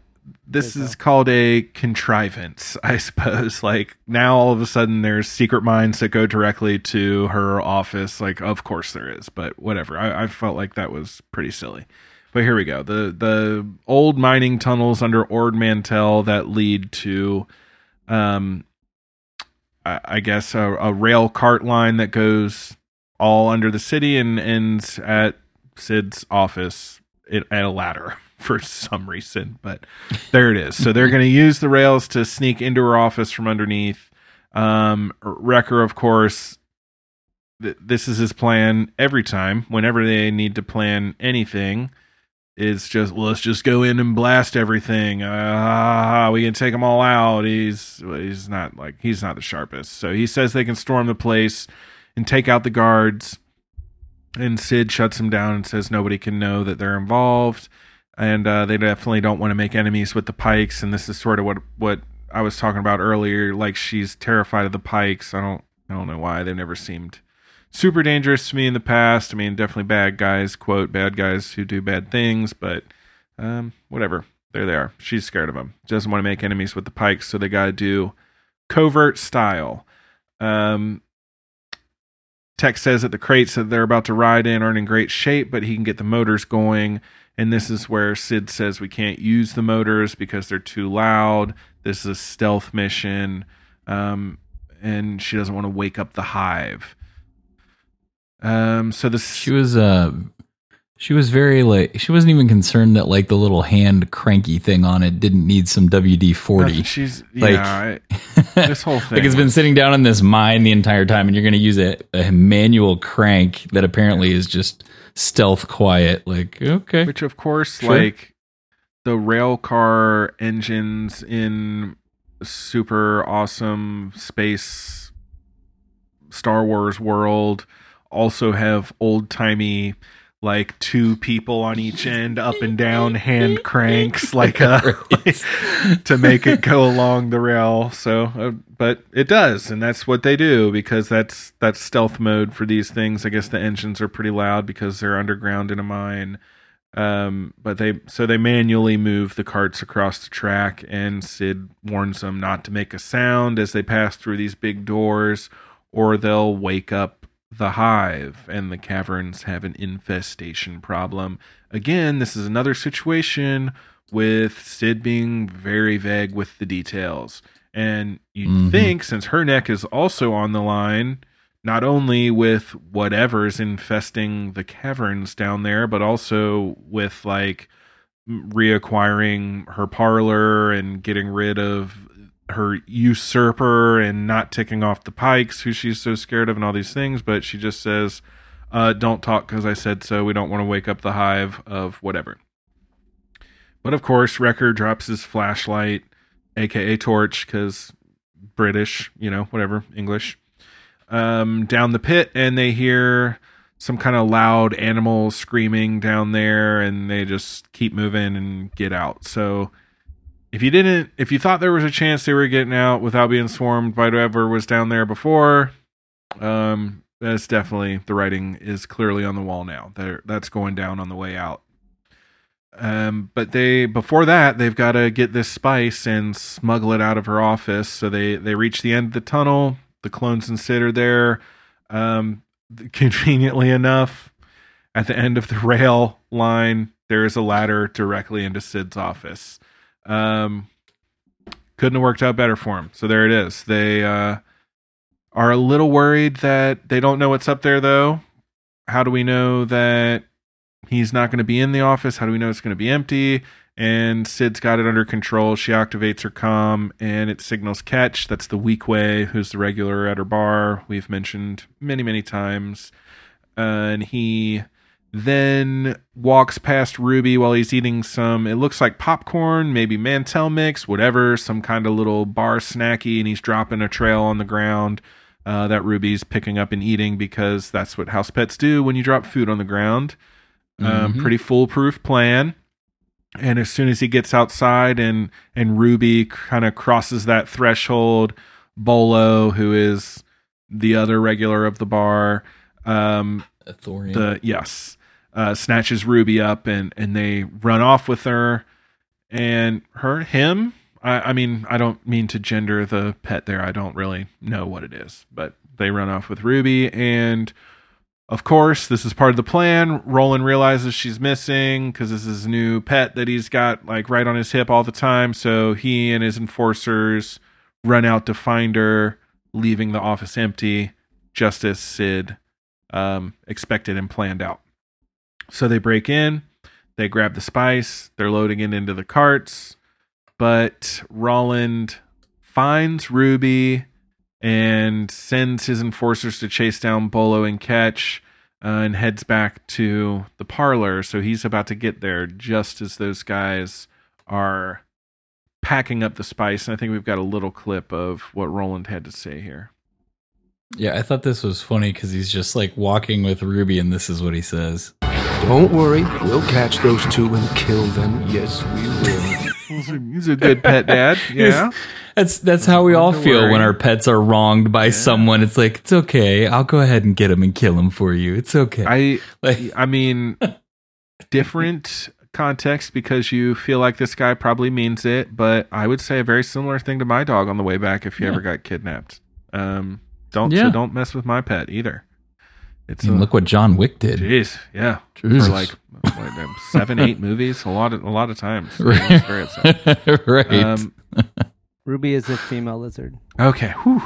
This is called a contrivance, I suppose. Like now, all of a sudden, there's secret mines that go directly to her office. Like, of course there is, but whatever. I, I felt like that was pretty silly. But here we go. The the old mining tunnels under Ord Mantell that lead to, um, I, I guess a, a rail cart line that goes all under the city and ends at Cid's office at a ladder for some reason. But there it is. So they're going to use the rails to sneak into her office from underneath. Um, Wrecker, of course, th- this is his plan every time. Whenever they need to plan anything, it's just well, let's just go in and blast everything. Ah, we can take them all out. He's he's not like he's not the sharpest. So he says they can storm the place and take out the guards. And Cid shuts him down and says nobody can know that they're involved, and uh, they definitely don't want to make enemies with the Pikes. And this is sort of what what I was talking about earlier. Like she's terrified of the Pikes. I don't I don't know why. They never seemed super dangerous to me in the past. I mean, definitely bad guys, quote bad guys who do bad things, but um, whatever. There they are. She's scared of them. Doesn't want to make enemies with the Pikes, so they got to do covert style. Um, Tech says that the crates that they're about to ride in aren't in great shape, but he can get the motors going. And this is where Cid says we can't use the motors because they're too loud. This is a stealth mission. Um, and she doesn't want to wake up the hive. Um, so this She was uh She was very like she wasn't even concerned that like the little hand cranky thing on it didn't need some WD forty. She's Like- yeah. I, this whole thing. Like it's been sitting down in this mine the entire time, and you're going to use a, a manual crank that apparently is just stealth quiet. Like okay, Which, of course, Sure. like the rail car engines in super awesome space Star Wars world also have old timey, like two people on each end, up and down hand cranks, like uh, to make it go along the rail. So, uh, but it does, and that's what they do because that's that's stealth mode for these things. I guess the engines are pretty loud because they're underground in a mine. Um, but they so they manually move the carts across the track, and Cid warns them not to make a sound as they pass through these big doors, or they'll wake up the hive, and the caverns have an infestation problem. Again, this is another situation with Cid being very vague with the details. And you'd Mhm. think, since her neck is also on the line, not only with whatever's infesting the caverns down there, but also with like reacquiring her parlor and getting rid of her usurper and not ticking off the pikes who she's so scared of and all these things but she just says uh, don't talk because i said so. We don't want to wake up the hive of whatever. But of course wrecker drops his flashlight aka torch because british you know whatever english um, down the pit and they hear some kind of loud animal screaming down there and they just keep moving and get out. So if you didn't if you thought there was a chance they were getting out without being swarmed by whoever was down there before um that's definitely the writing is clearly on the wall now. That's going down on the way out. Um but they before that they've got to get this spice and smuggle it out of her office. So they they reach the end of the tunnel. The clones are there um conveniently enough. At the end of the rail line there is a ladder directly into Cid's office um, couldn't have worked out better for him. So there it is. They uh, are a little worried that they don't know what's up there, though. How do we know that he's not going to be in the office? How do we know it's going to be empty? And Cid's got it under control. She activates her comm and it signals Ketch. That's the Weequay, who's the regular at her bar. We've mentioned many, many times. Uh, and he then walks past Ruby while he's eating some, it looks like popcorn, maybe Mantell mix, whatever, some kind of little bar snacky, and he's dropping a trail on the ground uh, that Ruby's picking up and eating because that's what house pets do when you drop food on the ground. Um, Mhm. pretty foolproof plan. And as soon as he gets outside and and Ruby kind of crosses that threshold, Bolo, who is the other regular of the bar, um, Thorium. the yes uh snatches ruby up and and they run off with her. And her him I, I mean i don't mean to gender the pet there. I don't really know what it is but they run off with ruby. And of course this is part of the plan. Roland realizes she's missing because this is his new pet that he's got like right on his hip all the time. So he and his enforcers run out to find her leaving the office empty just as Cid um, expected and planned out. So they break in, they grab the spice, they're loading it into the carts, but Roland finds Ruby and sends his enforcers to chase down Bolo and Ketch uh, and heads back to the parlor. So he's about to get there just as those guys are packing up the spice. And I think we've got a little clip of what Roland had to say here. Yeah, I thought this was funny because he's just like walking with Ruby, and this is what he says. Don't worry, we'll catch those two and kill them. Yes, we will. He's a good pet dad. Yeah. That's that's how we all Don't feel when our pets are wronged by someone. It's like it's okay. I'll go ahead and get him and kill him for you. It's okay. I Like- I mean different context because you feel like this guy probably means it, but I would say a very similar thing to my dog on the way back if he Yeah. ever got kidnapped. Um don't Yeah. so don't mess with my pet either. It's I mean, a- look what John Wick did. Jeez, yeah, Jesus. for like what, seven, eight movies, a lot of a lot of times. Right. It's very upsetting. right. Um, Ruby is a female lizard. okay, whew.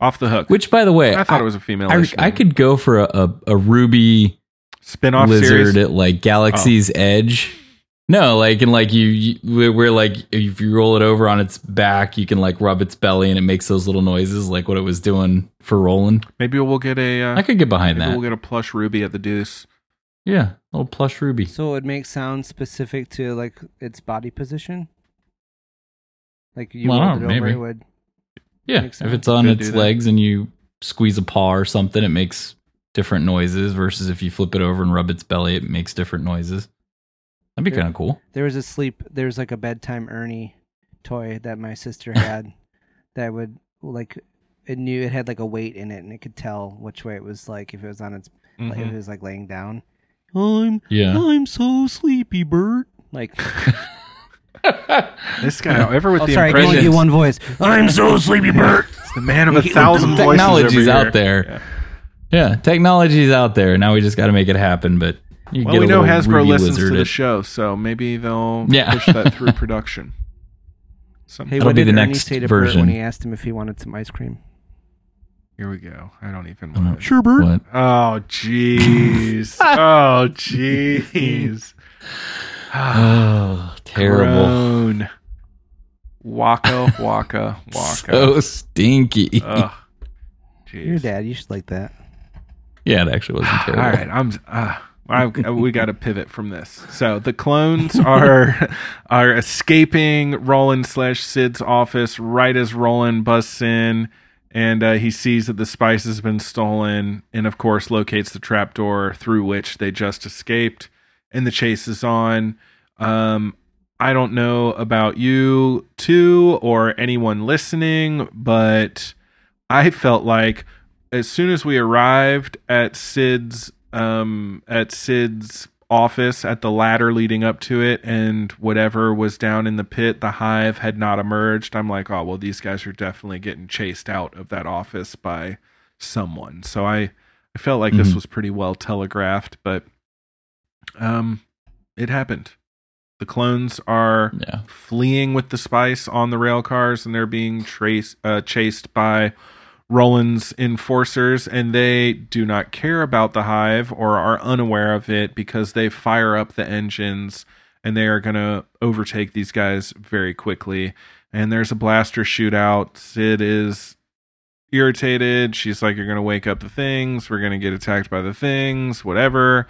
off the hook. Which, by the way, I thought it was a female. I, I could go for a, a, a ruby Spin-off lizard series? at like Galaxy's Edge. No, like and like you, you we're- we're like if you roll it over on its back, you can like rub its belly and it makes those little noises like what it was doing for rolling. Maybe we'll get a. Uh, I could get behind maybe that. We'll get a plush ruby at the Deuce. Yeah, little plush ruby. So it would make sounds specific to like its body position. Like you Well, I rolled it know, over, maybe. it would. Yeah, if it's on Could its do that. legs and you squeeze a paw or something, it makes different noises. Versus if you flip it over and rub its belly, it makes different noises. That'd be kind of cool. There was a sleep. There was like a bedtime Ernie toy that my sister had that would like it knew it had like a weight in it and it could tell which way it was like if it was on its like, if Mhm. it was like laying down. I'm Yeah. I'm so sleepy, Bert. Like This guy, ever with oh, the sorry, I can only impressions, do one voice. I'm so sleepy, Bert. It's the man of a thousand voices. Technology's over out here. there. Yeah, technology's out there. Now we just got to make it happen. But you Well, get we know Hasbro Ruby listens to lizard the show, so maybe they'll Yeah. push that through production. Some, Hey, That'll what be did the Ernie next say to version. Bert when he asked him if he wanted some ice cream? Here we go. I don't even I'm want not to. Sure, Bert. What? Oh, jeez. oh, jeez. Oh, terrible. Groan. Waka, waka, waka. So stinky. Ugh. Your dad, you should like that. yeah, it actually wasn't All terrible. right, I'm. Uh, I, we got to pivot from this. So the clones are are escaping Roland slash Cid's office right as Roland busts in, and uh, he sees that the spice has been stolen, and of course locates the trapdoor through which they just escaped, and the chase is on. Um, I don't know about you two or anyone listening, but I felt like as soon as we arrived at Cid's um at Cid's office at the ladder leading up to it and whatever was down in the pit the hive had not emerged i'm like oh well these guys are definitely getting chased out of that office by someone so i i felt like this Mhm. was pretty well telegraphed but um it happened the clones are Yeah. fleeing with the spice on the rail cars and they're being trace, uh, chased by Roland's enforcers and they do not care about the hive or are unaware of it because they fire up the engines and they are going to overtake these guys very quickly. And there's a blaster shootout. Cid is irritated. She's like you're going to wake up the things. We're going to get attacked by the things whatever.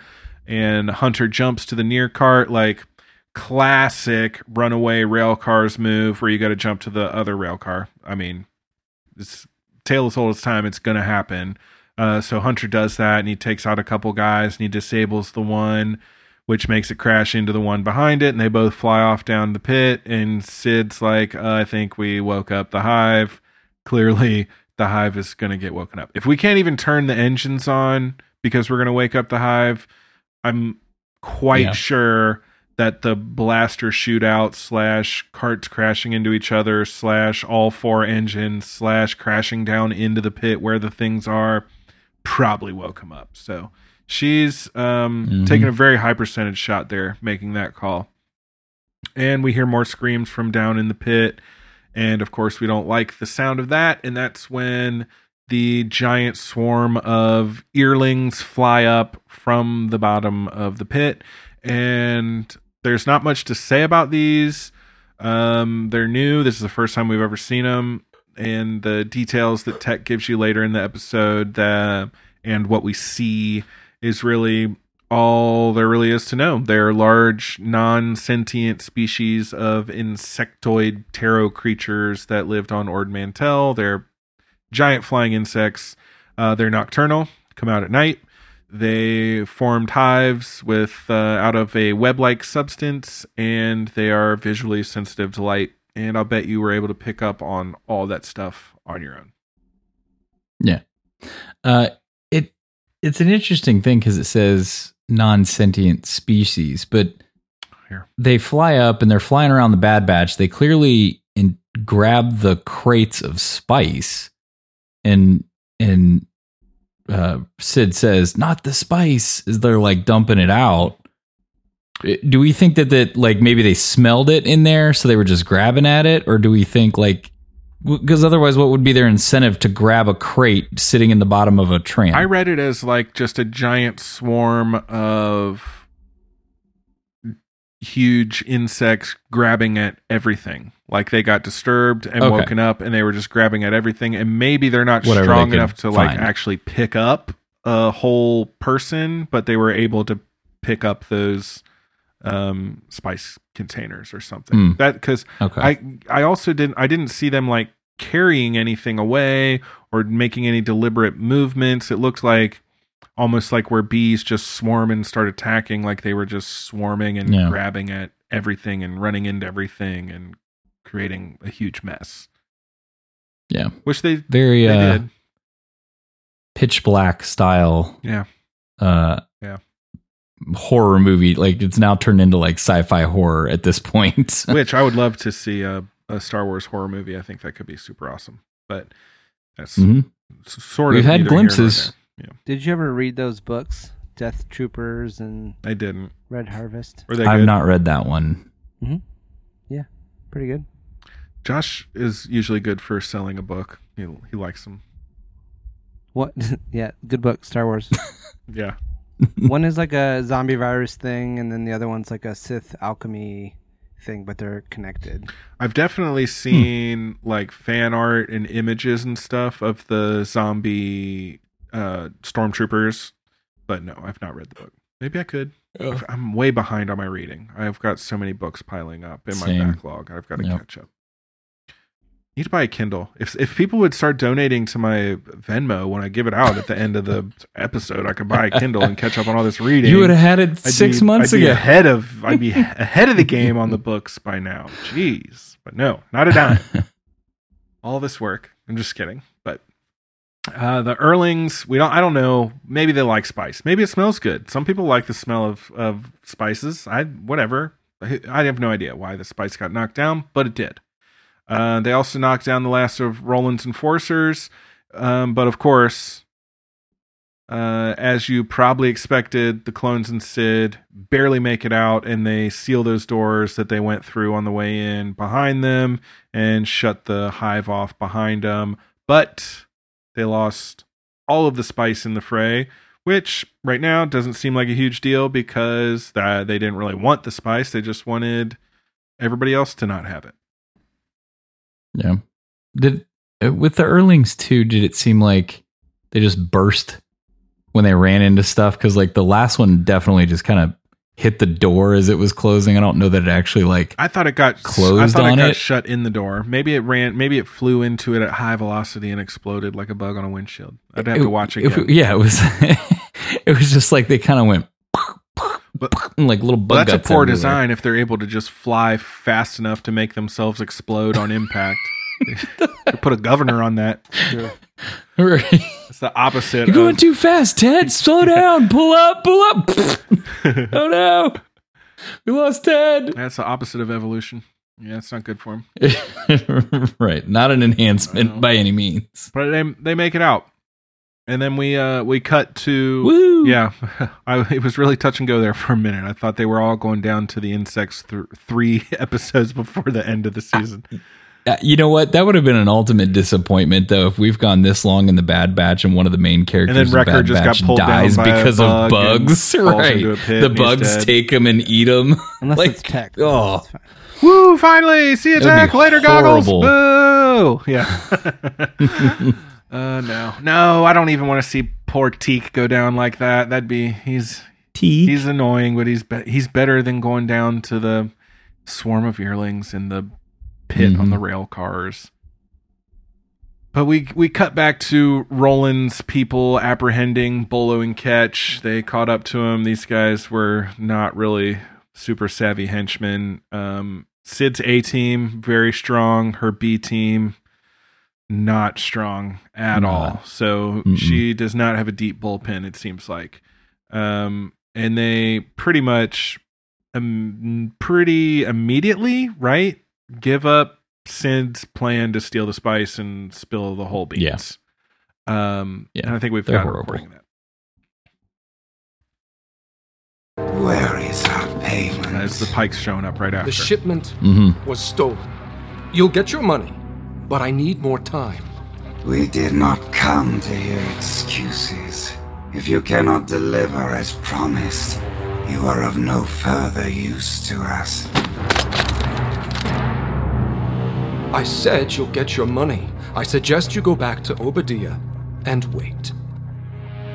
And hunter jumps to the near cart like classic runaway rail cars move where you got to jump to the other rail car. I mean it's tale as old as time it's gonna happen. Uh, so hunter does that and he takes out a couple guys and he disables the one which makes it crash into the one behind it and they both fly off down the pit and Cid's like uh, i think we woke up the hive. Clearly the hive is gonna get woken up. If we can't even turn the engines on because we're gonna wake up the hive i'm quite Yeah. sure that the blaster shootout slash carts crashing into each other slash all four engines slash crashing down into the pit where the things are probably woke him up. So she's um, Mhm. taking a very high percentage shot there, making that call. And we hear more screams from down in the pit. And of course, we don't like the sound of that. And that's when the giant swarm of Erlings fly up from the bottom of the pit. And there's not much to say about these. Um, they're new. This is the first time we've ever seen them. And the details that Tech gives you later in the episode that, and what we see is really all there really is to know. They're large, non sentient species of insectoid terror creatures that lived on Ord Mantell. They're giant flying insects. Uh, they're nocturnal, come out at night. They formed hives with uh, out of a web-like substance, and they are visually sensitive to light. And I'll bet you were able to pick up on all that stuff on your own. Yeah. Uh, it it's an interesting thing because it says non-sentient species, but Here. they fly up and they're flying around the Bad Batch. They clearly in, grab the crates of spice, and and uh, Cid says, "Not the spice," is they're like dumping it out. Do we think that that like maybe they smelled it in there, so they were just grabbing at it, or do we think like Because otherwise, what would be their incentive to grab a crate sitting in the bottom of a tram? I read it as like just a giant swarm of huge insects grabbing at everything. Like they got disturbed and Okay. woken up and they were just grabbing at everything. And maybe they're not Whatever strong could enough to like actually pick up a whole person, but they were able to pick up those um spice containers or something. Hmm. That because Okay. I I also didn't I didn't see them like carrying anything away or making any deliberate movements. It looked like almost like where bees just swarm and start attacking, like they were just swarming and Yeah. grabbing at everything and running into everything and creating a huge mess. yeah, Which they very they uh, did. pitch black style. Yeah. Uh, Yeah. Horror movie, like it's now turned into like sci-fi horror at this point. Which I would love to see a, a Star Wars horror movie. I think that could be super awesome. But that's Mhm. s- sort We've of had neither here nor glimpses. Yeah, Did you ever read those books, Death Troopers and I didn't. Red Harvest? I've good? not read that one. Yeah, pretty good. Josh is usually good for selling a book. He he likes them. What? yeah, good book, Star Wars. Yeah. one is like a zombie virus thing, and then the other one's like a Sith alchemy thing, but they're connected. I've definitely seen like fan art and images and stuff of the zombie uh stormtroopers, but no, I've not read the book. Maybe I could. Oh. I'm way behind on my reading. I've got so many books piling up in my Same. backlog. I've got to Yep. catch up. Need to buy a Kindle. If if people would start donating to my Venmo when I give it out at the end of the episode, I could buy a Kindle and catch up on all this reading. You would have had it I'd six be- months I'd be ago. Ahead of I'd be ahead of the game on the books by now. Jeez, but no, not a dime. All this work. I'm just kidding. But uh, the Erlings, we don't. I don't know. Maybe they like spice. Maybe it smells good. Some people like the smell of of spices. I whatever. I, I have no idea why the spice got knocked down, but it did. Uh, they also knocked down the last of Roland's enforcers, um, but of course, uh, as you probably expected, the clones and Cid barely make it out, and they seal those doors that they went through on the way in behind them and shut the hive off behind them. But they lost all of the spice in the fray, which right now doesn't seem like a huge deal because that they didn't really want the spice; they just wanted everybody else to not have it. Yeah. Did uh, with the Erlings too? Did it seem like they just burst when they ran into stuff? Because like the last one definitely just kind of hit the door as it was closing. I don't know that it actually like I thought it got Closed I thought on it got it? shut in the door. Maybe it ran. Maybe it flew into it at high velocity and exploded like a bug on a windshield. I'd have it- to watch it- yeah, it was. it was just like they kind of went like little bug Well, that's a poor everywhere. design if they're able to just fly fast enough to make themselves explode on impact. Put a governor on that. Right. It's the opposite. You're going of- too fast, Ted. Slow down. Pull up. Pull up. oh no, we lost Ted. That's the opposite of evolution. Yeah, it's not good for him. right, not an enhancement by any means. But they they make it out, and then we uh we cut to Woo! yeah. I, it was really touch and go there for a minute. I thought they were all going down to the insects th- three episodes before the end of the season. Uh, you know what? That would have been an ultimate disappointment, though, if we've gone this long in the Bad Batch and one of the main characters then of Wrecker Bad just got Batch pulled dies by a because of bug and bugs. Right, into a pit the bugs dead. take him and eat him. Unless like, it's tech. oh, Woo! Finally, see That would attack be later, goggles. Boo! Yeah. Uh, no, no, I don't even want to see poor Tech go down like that. That'd be he's Tech. he's annoying, but he's be- he's better than going down to the swarm of Erlings in the pit on Mhm. the rail cars. But we we cut back to Roland's people apprehending Bolo and Ketch. They caught up to him. These guys were not really super savvy henchmen. Um, Cid's A team very strong. Her B team not strong at Not. all. So Mm-mm. she does not have a deep bullpen. It seems like, um, and they pretty much, um, pretty immediately, right, give up Cid's plan to steal the spice and spill the whole beans. Um, Yeah, and I think we've they're got a horrible. recording of that. Where is our payment? As the Pike's showing up right after. The shipment hmm was stolen. You'll get your money, but I need more time. We did not come to hear excuses. If you cannot deliver as promised, you are of no further use to us. I said you'll get your money. I suggest you go back to Oba Diah and wait.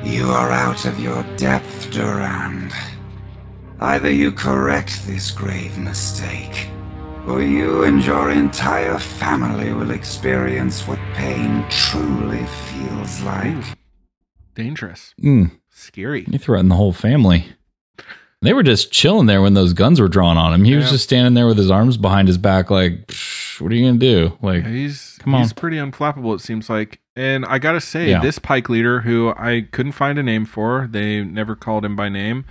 You are out of your depth, Durand. Either you correct this grave mistake, or you and your entire family will experience what pain truly feels like. Dangerous. Mm. Scary. You threatened the whole family. They were just chilling there when those guns were drawn on him. He was just standing there with his arms behind his back, like, "Psh, "What are you gonna do?" Like, Yeah, he's come on. he's pretty unflappable. It seems like, and I gotta say, Yeah. this Pike leader, who I couldn't find a name for, they never called him by name.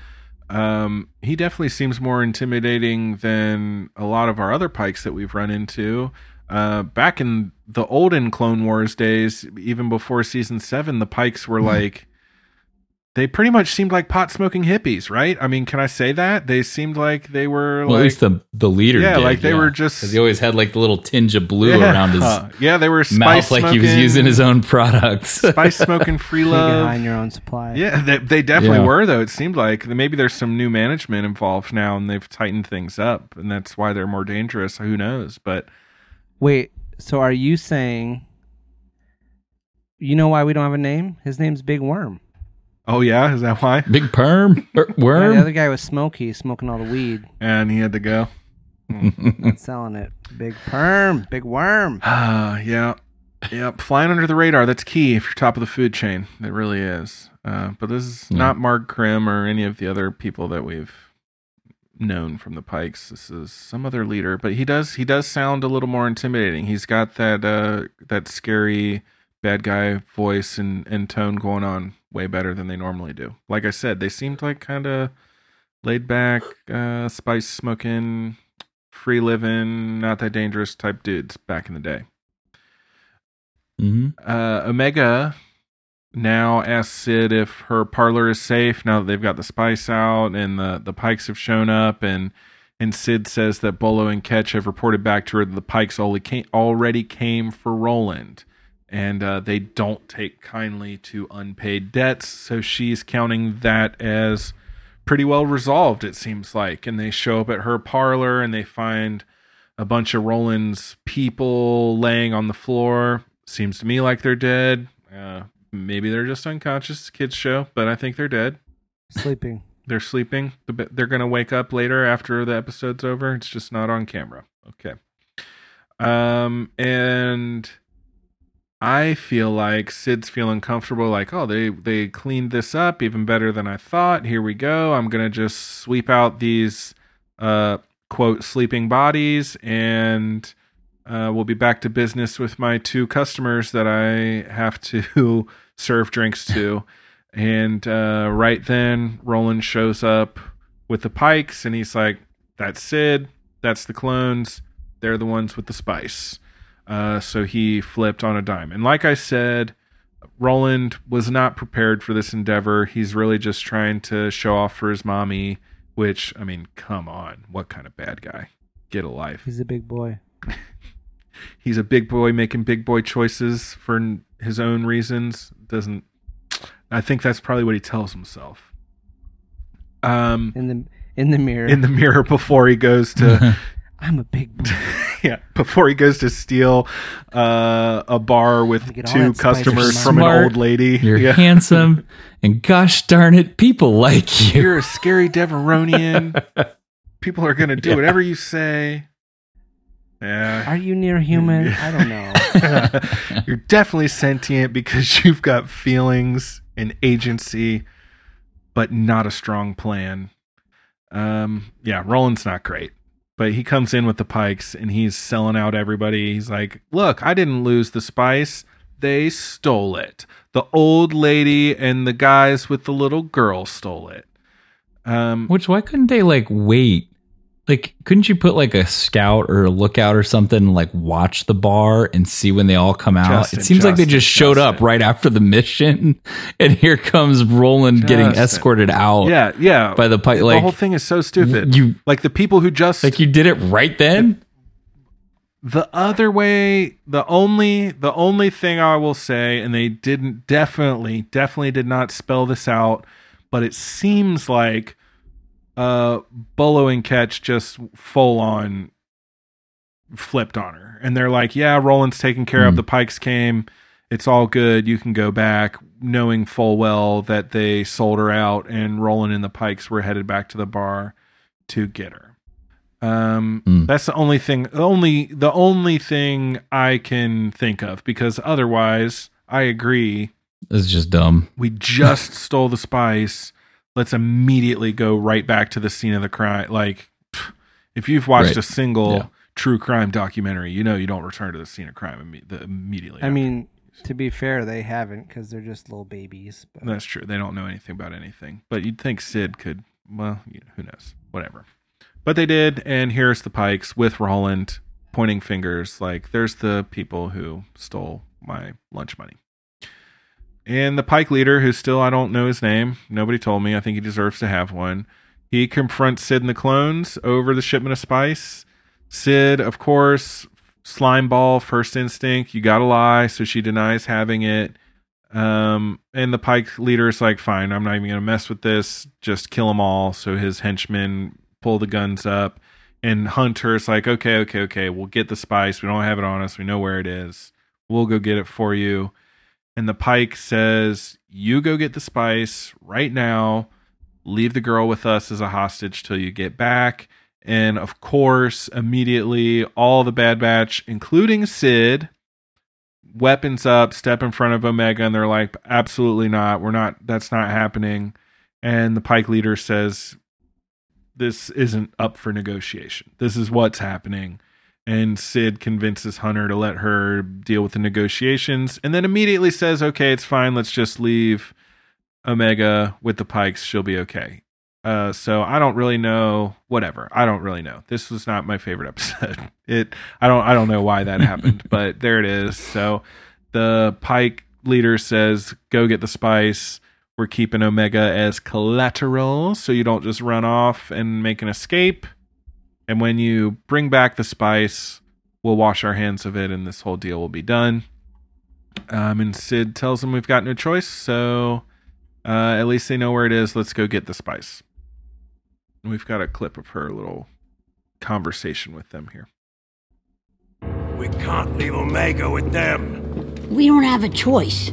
Um, he definitely seems more intimidating than a lot of our other Pikes that we've run into. Uh, back in the olden Clone Wars days, even before season seven, the Pikes were like. They pretty much seemed like pot smoking hippies, right? I mean, can I say that? They seemed like they were well, like at least the the leader. Yeah, did, like they were just- 'Cause he always had like the little tinge of blue Yeah. around his Yeah, they were mouth, spice like he was using his own products. spice smoking free love. high in your own supply. Yeah, they, they definitely Yeah. were though. It seemed like maybe there's some new management involved now, and they've tightened things up, and that's why they're more dangerous. Who knows? But Wait, so are you saying you know why we don't have a name? His name's Big Worm. Oh yeah, is that why? Big perm Er, Yeah, worm. the other guy was Smokey, smoking all the weed, And he had to go. not selling it. Big Perm, Big Worm. Ah, yeah, yeah. Flying under the radar. That's key if you're top of the food chain. It really is. Uh, but this is Yeah. not Marg Krim or any of the other people that we've known from the Pikes. This is some other leader, but he does he does sound a little more intimidating. He's got that uh that scary bad guy voice and, and tone going on way better than they normally do. Like I said, they seemed like kind of laid back, uh, spice smoking, free living, not that dangerous type dudes back in the day. hmm Uh, Omega now asks Cid if her parlor is safe now that they've got the spice out and the, the pikes have shown up and and Cid says that Bolo and Ketch have reported back to her that the pikes only came, already came for Roland and uh, they don't take kindly to unpaid debts so she's counting that as pretty well resolved it seems like and they show up at her parlor and they find a bunch of Roland's people laying on the floor. Seems to me like they're dead. Uh, maybe they're just unconscious. Kids show, but I think they're dead. Sleeping. They're sleeping. They're gonna wake up later after the episode's over. It's just not on camera. Okay. Um, and I feel like Cid's feeling comfortable. Like, oh, they they cleaned this up even better than I thought. Here we go. I'm gonna just sweep out these uh quote sleeping bodies and uh, we'll be back to business with my two customers that I have to serve drinks to. And uh, right then, Roland shows up with the pikes, and he's like, "That's Cid. That's the clones. They're the ones with the spice." Uh, so he flipped on a dime. And like I said, Roland was not prepared for this endeavor. He's really just trying to show off for his mommy. Which, I mean, come on, what kind of bad guy? Get a life He's a big boy. he's a big boy making big boy choices for his own reasons doesn't i think that's probably what he tells himself um In the in the mirror. in the mirror before he goes to I'm a big boy. yeah before he goes to steal uh a bar with two customers from from an old lady You're Yeah. handsome, and gosh darn it, people like you. you're a scary Devaronian people are gonna do Yeah. whatever you say yeah Are you near human? I don't know. You're definitely sentient because you've got feelings and agency, but not a strong plan. Um, yeah, Roland's not great, but he comes in with the pikes and he's selling out everybody. He's like, "Look, I didn't lose the spice; they stole it. The old lady and the guys with the little girl stole it." Um, Which why couldn't they like wait? Like, couldn't you put like a scout or a lookout or something, and, like watch the bar and see when they all come out? Justin, it seems like they just showed up right after the mission, and here comes Roland getting escorted out. yeah, yeah. by the pi- the whole thing is so stupid. you- like the people who just like you did it right then. The other way, the only the only thing I will say, and they didn't definitely, definitely did not spell this out, but it seems like uh Bolo and Ketch just full on flipped on her. And they're like, Yeah, Roland's taken care of, Hmm. the pikes came, it's all good, you can go back, knowing full well that they sold her out and Roland and the pikes were headed back to the bar to get her. Um, Hmm. that's the only thing, the only the only thing I can think of because otherwise, I agree. This is just dumb. We just stole the spice. Let's immediately go right back to the scene of the crime. Like, if you've watched Right. a single Yeah. true crime documentary, you know you don't return to the scene of crime imme- the, immediately. I after. mean, to be fair, they haven't because they're just little babies. But That's true. They don't know anything about anything. But you'd think Cid could, well, you know, who knows? Whatever. But they did, and here's the Pikes with Roland pointing fingers like, there's the people who stole my lunch money. And the Pike leader, who still, I don't know his name, nobody told me, I think he deserves to have one. He confronts Cid and the clones over the shipment of spice. Cid, of course, slime ball, first instinct, you gotta lie, so she denies having it. Um, and the Pike leader is like, fine, I'm not even gonna mess with this, just kill them all. So his henchmen pull the guns up, and Hunter is like, okay, okay, okay, we'll get the spice. We don't have it on us. We know where it is. We'll go get it for you. And the Pike says, you go get the spice right now. Leave the girl with us as a hostage till you get back. And of course, immediately, all the Bad Batch, including Cid, weapons up, step in front of Omega, and they're like, absolutely not. We're not, that's not happening. And the Pike leader says, this isn't up for negotiation. This is what's happening. And Cid convinces Hunter to let her deal with the negotiations and then immediately says, okay, it's fine. Let's just leave Omega with the Pikes. She'll be okay. Uh, so I don't really know. Whatever. I don't really know. This was not my favorite episode. It. I don't. I don't know why that happened, but there it is. So the Pike leader says, "Go get the spice. We're keeping Omega as collateral, so you don't just run off and make an escape. And when you bring back the spice, we'll wash our hands of it, and this whole deal will be done." Um, and Cid tells them we've got no choice, so uh, at least they know where it is. Let's go get the spice. And we've got a clip of her little conversation with them here. We can't leave Omega with them. We don't have a choice,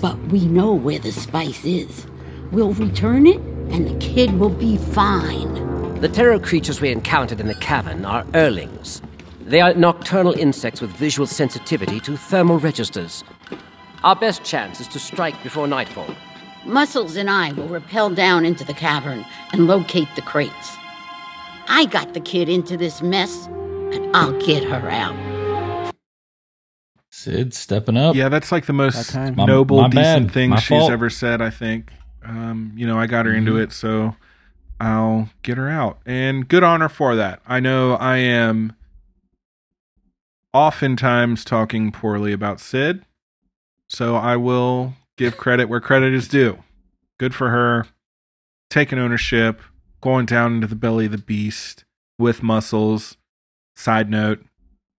but we know where the spice is. We'll return it, and the kid will be fine. The terror creatures we encountered in the cavern are Erlings. They are nocturnal insects with visual sensitivity to thermal registers. Our best chance is to strike before nightfall. Muscles and I will rappel down into the cavern and locate the crates. I got the kid into this mess, and I'll get her out. Cid stepping up. Yeah, that's like the most That time. My- noble, my decent bad. thing My she's fault. ever said. I think. Um, you know, I got her into Mhm. it, so I'll get her out, and good on her for that. I know I am oftentimes talking poorly about Cid, so I will give credit where credit is due. Good for her, taking ownership, going down into the belly of the beast with muscles. Side note,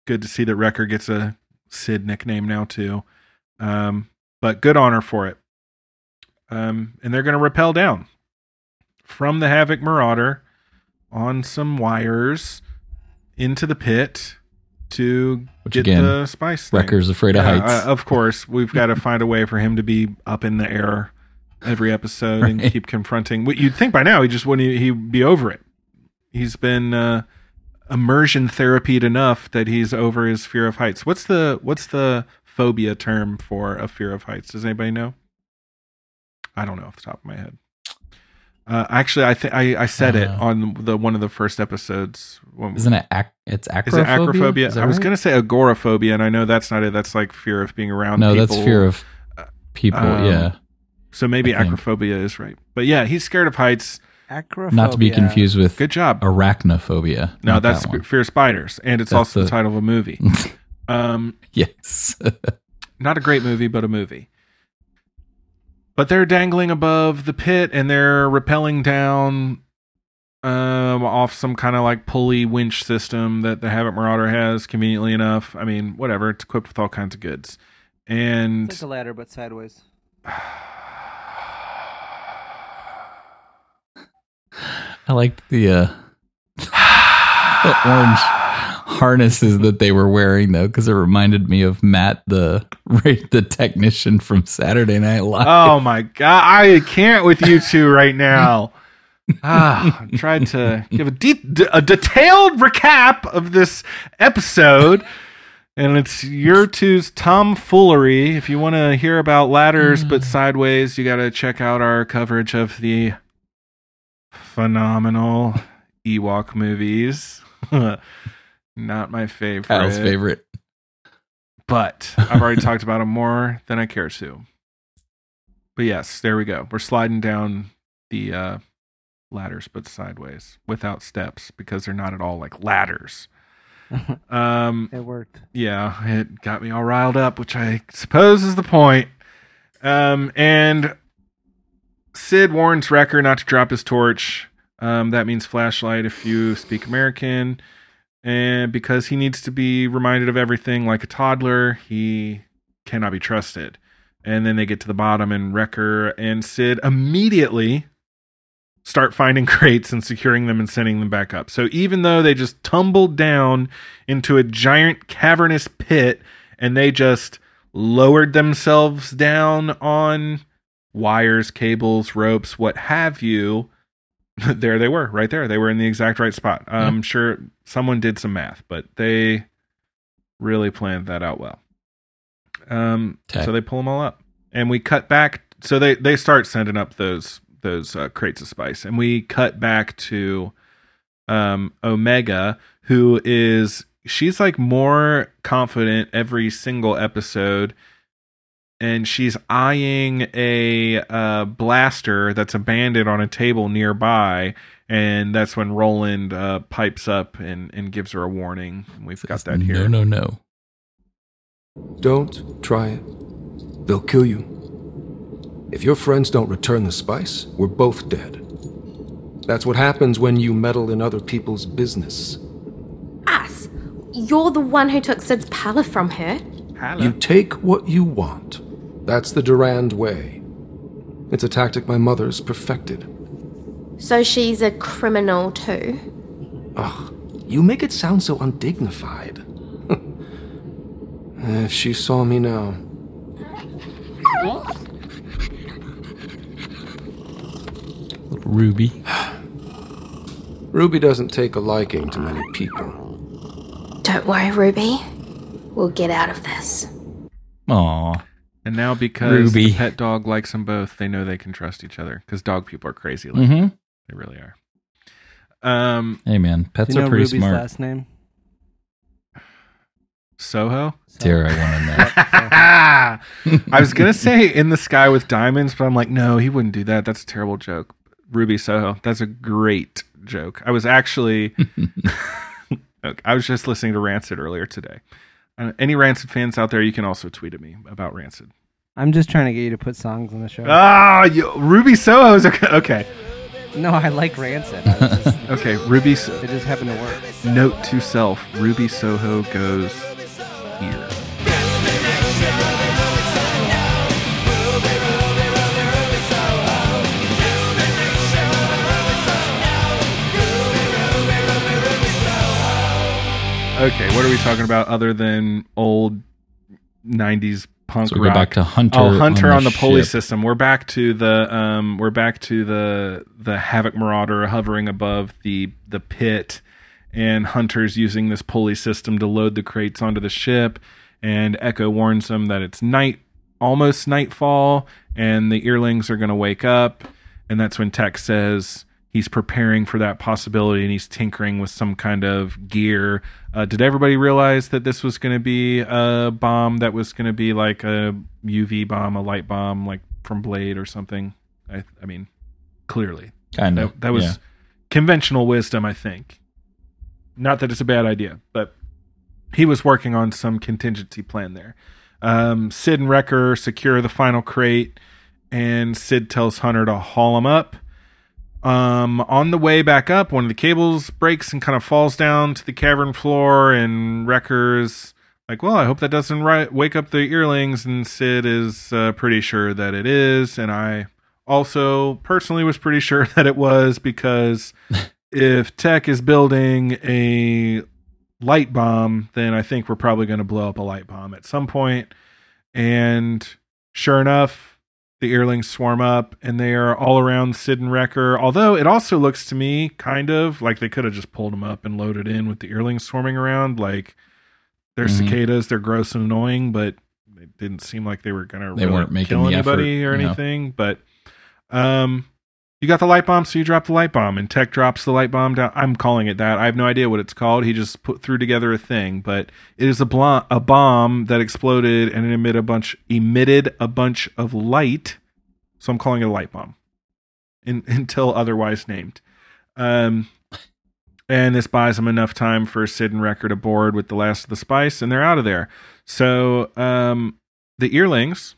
good to see that Wrecker gets a Cid nickname now too. Um, but good honor for it. Um, and they're going to rappel down from the Havoc Marauder on some wires into the pit to Which get again, the spice. thing. Wrecker's afraid of heights. uh, of course, we've got to find a way for him to be up in the air every episode and keep confronting. What you'd think by now he just wouldn't he'd be over it. He's been uh, immersion therapied enough that he's over his fear of heights. What's the what's the phobia term for a fear of heights? Does anybody know? I don't know off the top of my head. Uh, actually, I think I I said it Uh, on the one of the first episodes. When, Isn't it? Ac- it's acrophobia. is it acrophobia? Is that I was right? going to say agoraphobia, and I know that's not it. That's like fear of being around. No, people. that's fear of people. Um, yeah, So maybe I think. acrophobia is right. But yeah, he's scared of heights. Acrophobia. not to be confused with Good job. arachnophobia. No, Not that's that fear of spiders, and it's That's also the the- title of a movie. um, yes. not a great movie, but a movie. But they're dangling above the pit and they're rappelling down um, off some kind of like pulley winch system that the Havoc Marauder has, conveniently enough. I mean, whatever. It's equipped with all kinds of goods. And It's like a ladder, but sideways. I liked the uh the orange harnesses that they were wearing though, because it reminded me of Matt, the the technician from Saturday Night Live. oh my god, I can't with you two right now. ah, I tried to give a deep, a detailed recap of this episode, and it's your two's tomfoolery. If you want to hear about ladders but sideways, you got to check out our coverage of the phenomenal Ewok movies. Not my favorite. Kyle's favorite. But I've already talked about him more than I care to. But yes, there we go. We're sliding down the uh, ladders, but sideways without steps because they're not at all like ladders. um, It worked. yeah, it got me all riled up, which I suppose is the point. Um, and Cid warns Wrecker not to drop his torch. Um, that means flashlight if you speak American. And because he needs to be reminded of everything like a toddler, he cannot be trusted. And then they get to the bottom, and Wrecker and Cid immediately start finding crates and securing them and sending them back up. So even though they just tumbled down into a giant cavernous pit and they just lowered themselves down on wires, cables, ropes, what have you, there they were, right there. They were in the exact right spot. I'm sure someone did some math, but they really planned that out well. Um, Okay. so they pull them all up, and we cut back. So they they start sending up those those uh, crates of spice, and we cut back to um, Omega, who is she's like more confident every single episode and she's eyeing a uh, blaster that's abandoned on a table nearby. And that's when Roland uh, pipes up and, and gives her a warning. We've got that here. No, no, no. Don't try it. They'll kill you. If your friends don't return the spice, we're both dead. That's what happens when you meddle in other people's business. Ass, you're the one who took Cid's pala from her. You take what you want. That's the Durand way. It's a tactic my mother's perfected. So she's a criminal too. Ugh, you make it sound so undignified. if she saw me now. What? Ruby. Ruby doesn't take a liking to many people. Don't worry, Ruby. We'll get out of this. Aw. And now because Ruby. the pet dog likes them both, they know they can trust each other because dog people are crazy. Like Mhm. They really are. Um, Hey man, pets Do you are pretty Ruby's smart. last name? Soho? Dear, I want to know. I was gonna say in the sky with diamonds, but I'm like, no, he wouldn't do that. That's a terrible joke. Ruby Soho. That's a great joke. I was actually, I was just listening to Rancid earlier today. Uh, any Rancid fans out there, you can also tweet at me about Rancid. I'm just trying to get you to put songs on the show. Ah, you, Ruby Soho's okay. okay. no, I like Rancid. I just- Okay, Ruby. So- it just happened to work. Note to self: Ruby Soho goes here. Okay, what are we talking about other than old '90s punk So we go rock? back to Hunter Oh, Hunter on on the the, pulley system. We're back to the um, we're back to the the Havoc Marauder hovering above the the pit, and Hunter's using this pulley system to load the crates onto the ship. And Echo warns them that it's night, almost nightfall, and the Erlings are going to wake up. And that's when Tech says he's preparing for that possibility and he's tinkering with some kind of gear. Uh, did everybody realize that this was going to be a bomb that was going to be like a UV bomb, a light bomb, like from Blade or something? I, I mean, clearly. Kind of, That, that was yeah. conventional wisdom, I think. Not that it's a bad idea, but he was working on some contingency plan there. Um, Cid and Wrecker secure the final crate, and Cid tells Hunter to haul him up. Um, on the way back up, one of the cables breaks and kind of falls down to the cavern floor, and Wrecker's like, "Well, I hope that doesn't ri- wake up the Erlings." And Cid is uh, pretty sure that it is, and I also personally was pretty sure that it was because if Tech is building a light bomb, then I think we're probably going to blow up a light bomb at some point. And sure enough, the Erlings swarm up and they are all around Cid and Wrecker. Although it also looks to me kind of like they could have just pulled them up and loaded in with the Erlings swarming around. Like they're Mhm. cicadas, they're gross and annoying, but it didn't seem like they were going to They really weren't making kill anybody effort, or no. anything. But um, you got the light bomb, so you drop the light bomb, and Tech drops the light bomb down. I'm calling it that. I have no idea what it's called. He just put threw together a thing, but it is a blo- a bomb that exploded and it emitted a bunch emitted a bunch of light. So I'm calling it a light bomb, in, until otherwise named. Um, and this buys them enough time for Cid and Wrecker to board with the last of the spice, and they're out of there. So um, the Erlings,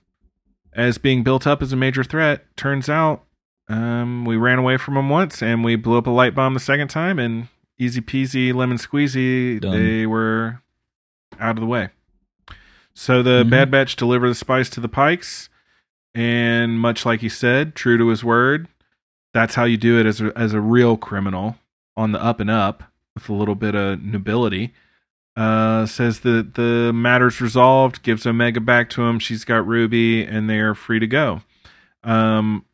as being built up as a major threat, turns out um, we ran away from them once, and we blew up a light bomb the second time, and easy peasy lemon squeezy, Done. they were out of the way. So the Mhm. Bad Batch deliver the spice to the Pikes, and much like he said, true to his word, that's how you do it as a, as a real criminal on the up and up with a little bit of nobility. Uh, says that the matter's resolved, gives Omega back to him. She's got Ruby, and they are free to go. Um,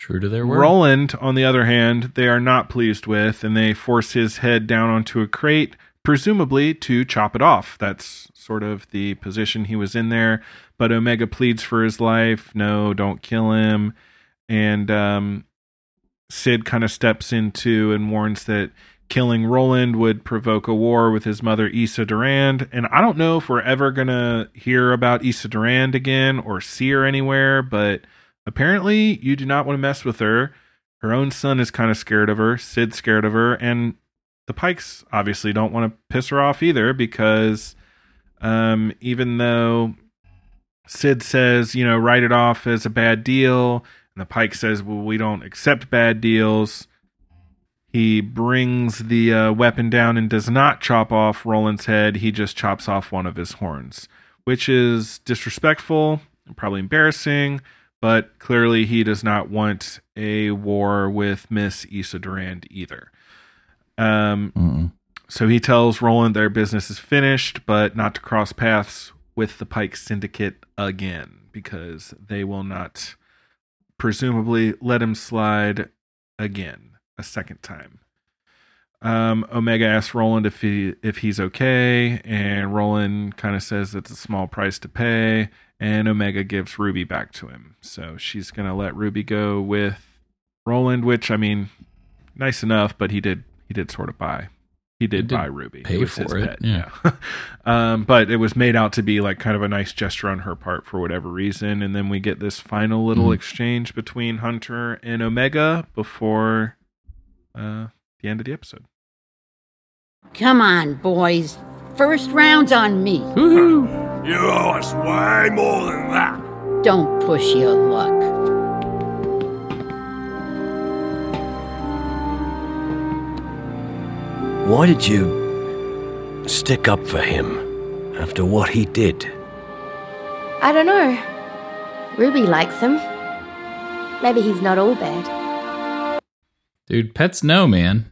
True to their word. Roland, on the other hand, they are not pleased with, and they force his head down onto a crate, presumably to chop it off. That's sort of the position he was in there. But Omega pleads for his life. No, don't kill him. And um, Cid kind of steps into and warns that killing Roland would provoke a war with his mother, Issa Durand. And I don't know if we're ever going to hear about Issa Durand again or see her anywhere, but apparently you do not want to mess with her. Her own son is kind of scared of her. Cid's scared of her. And the Pikes obviously don't want to piss her off either because um, even though Cid says, you know, write it off as a bad deal, and the Pike says, well, we don't accept bad deals. He brings the uh, weapon down and does not chop off Roland's head. He just chops off one of his horns, which is disrespectful and probably embarrassing, but clearly he does not want a war with Miss Issa Durand either. Um, Mm-mm. so he tells Roland their business is finished, but not to cross paths with the Pike Syndicate again because they will not presumably let him slide again a second time. Um, Omega asks Roland if he if he's okay, and Roland kind of says it's a small price to pay, and Omega gives Ruby back to him. So she's gonna let Ruby go with Roland, which I mean, nice enough, but he did he did sort of buy he did, did buy Ruby. pay was for his it, pet, yeah. um, but it was made out to be like kind of a nice gesture on her part for whatever reason, and then we get this final little Mhm. exchange between Hunter and Omega before uh, the end of the episode. Come on, boys. First round's on me. Woohoo! You owe us way more than that. Don't push your luck. Why did you stick up for him after what he did? I don't know. Ruby likes him. Maybe he's not all bad. Dude, pets know, man.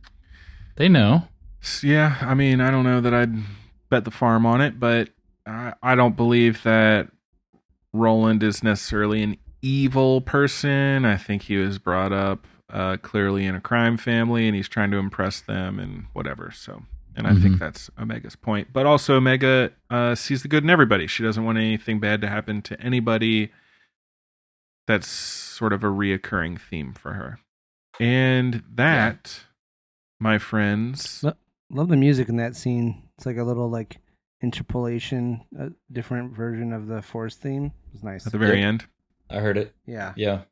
They know. Yeah, I mean, I don't know that I'd bet the farm on it, but I, I don't believe that Roland is necessarily an evil person. I think he was brought up uh, clearly in a crime family, and he's trying to impress them and whatever. So, and I think Mhm. that's Omega's point. But also, Omega uh, sees the good in everybody. She doesn't want anything bad to happen to anybody. That's sort of a reoccurring theme for her. And that, my friends, Lo- Love the music in that scene. It's like a little like interpolation, a different version of the Force theme. It's nice. at the very end. I heard it. Yeah. Yeah.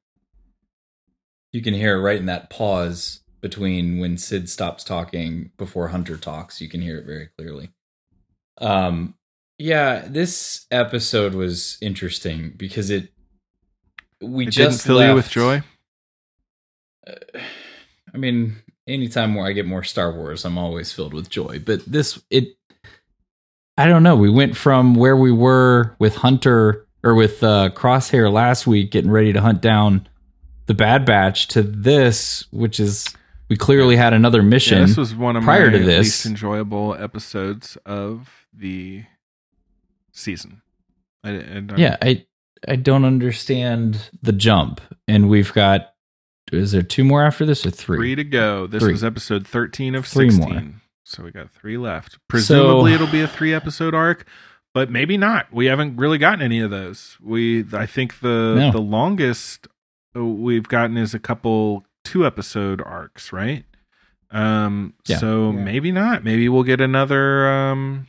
You can hear it right in that pause between when Cid stops talking before Hunter talks. You can hear it very clearly. Um yeah, this episode was interesting because it we It just didn't fill you with left- joy. I mean, anytime where I get more Star Wars, I'm always filled with joy. But this, it, I don't know. We went from where we were with Hunter or with uh, Crosshair last week, getting ready to hunt down the Bad Batch, to this, which is we clearly had another mission. Yeah, this was one of prior my to this. least enjoyable episodes of the season. I, I don't- yeah, I I don't understand the jump, and we've got. Is there two more after this or three? three to go. This Three. was episode thirteen of Three sixteen. more. So we got three left. Presumably So- it'll be a three episode arc, but maybe not. We haven't really gotten any of those. We I think the No. the longest uh, we've gotten is a couple two episode arcs, right? Um Yeah. so Yeah. maybe not. Maybe we'll get another um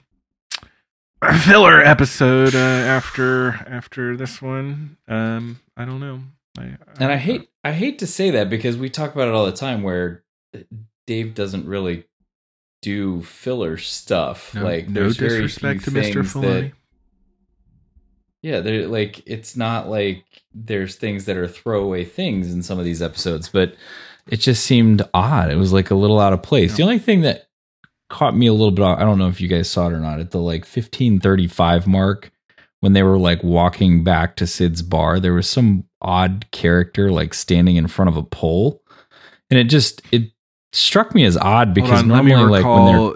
filler episode uh, after after this one. Um I don't know. I, And I hate I hate to say that because we talk about it all the time where Dave doesn't really do filler stuff. no, like no there's very disrespect to Mr. Filoni. that Yeah, they're like it's not like there's things that are throwaway things in some of these episodes, but it just seemed odd. It was like a little out of place. The only thing that caught me a little bit off, I don't know if you guys saw it or not, at the like 1535 mark when they were like walking back to Cid's bar, there was some odd character like standing in front of a pole. And it just it struck me as odd because on, normally like when they're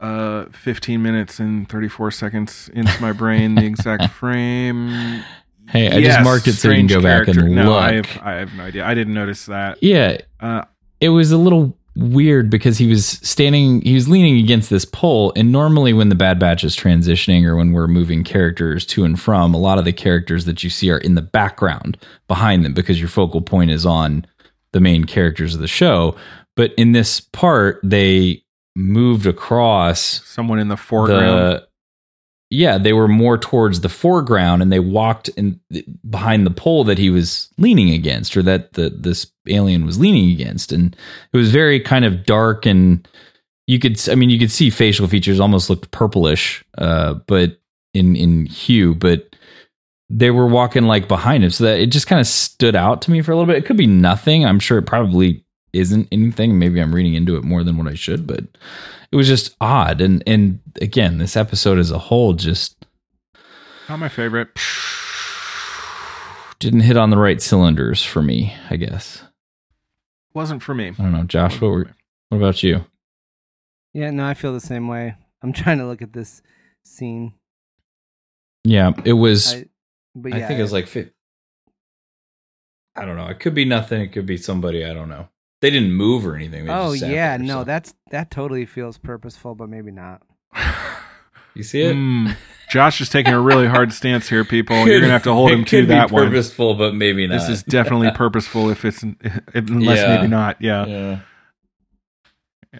uh 15 minutes and 34 seconds into my brain the exact frame. Hey, I just marked it so you can go back and character. no, I have, I have no idea. I didn't notice that. Yeah. uh it was a little weird because he was standing he was leaning against this pole and normally when the bad batch is transitioning or when we're moving characters to and from a lot of the characters that you see are in the background behind them because your focal point is on the main characters of the show but in this part they moved across someone in the foreground. the yeah they were more towards the foreground and they walked in behind the pole that he was leaning against or that the this alien was leaning against. And it was very kind of dark and you could i mean you could see facial features almost looked purplish uh but in in hue but they were walking like behind him. So that it just kind of stood out to me for a little bit. It could be nothing. I'm sure it probably isn't anything maybe i'm reading into it more than what i should but it was just odd and and again this episode as a whole just not my favorite didn't hit on the right cylinders for me i guess wasn't for me i don't know josh what were what about you Yeah, no, I feel the same way. I'm trying to look at this scene. yeah it was I, but I think it was like I don't know. It could be nothing. It could be somebody. I don't know. They didn't move or anything. They Oh just sat yeah, there, no, so- that's that totally feels purposeful, but maybe not. You see it? Hmm. Josh is taking a really hard stance here, people. You're gonna have to hold It him to could be that one. Purposeful, but maybe not. This is definitely purposeful. If it's if, unless Yeah. maybe not. Yeah. Yeah.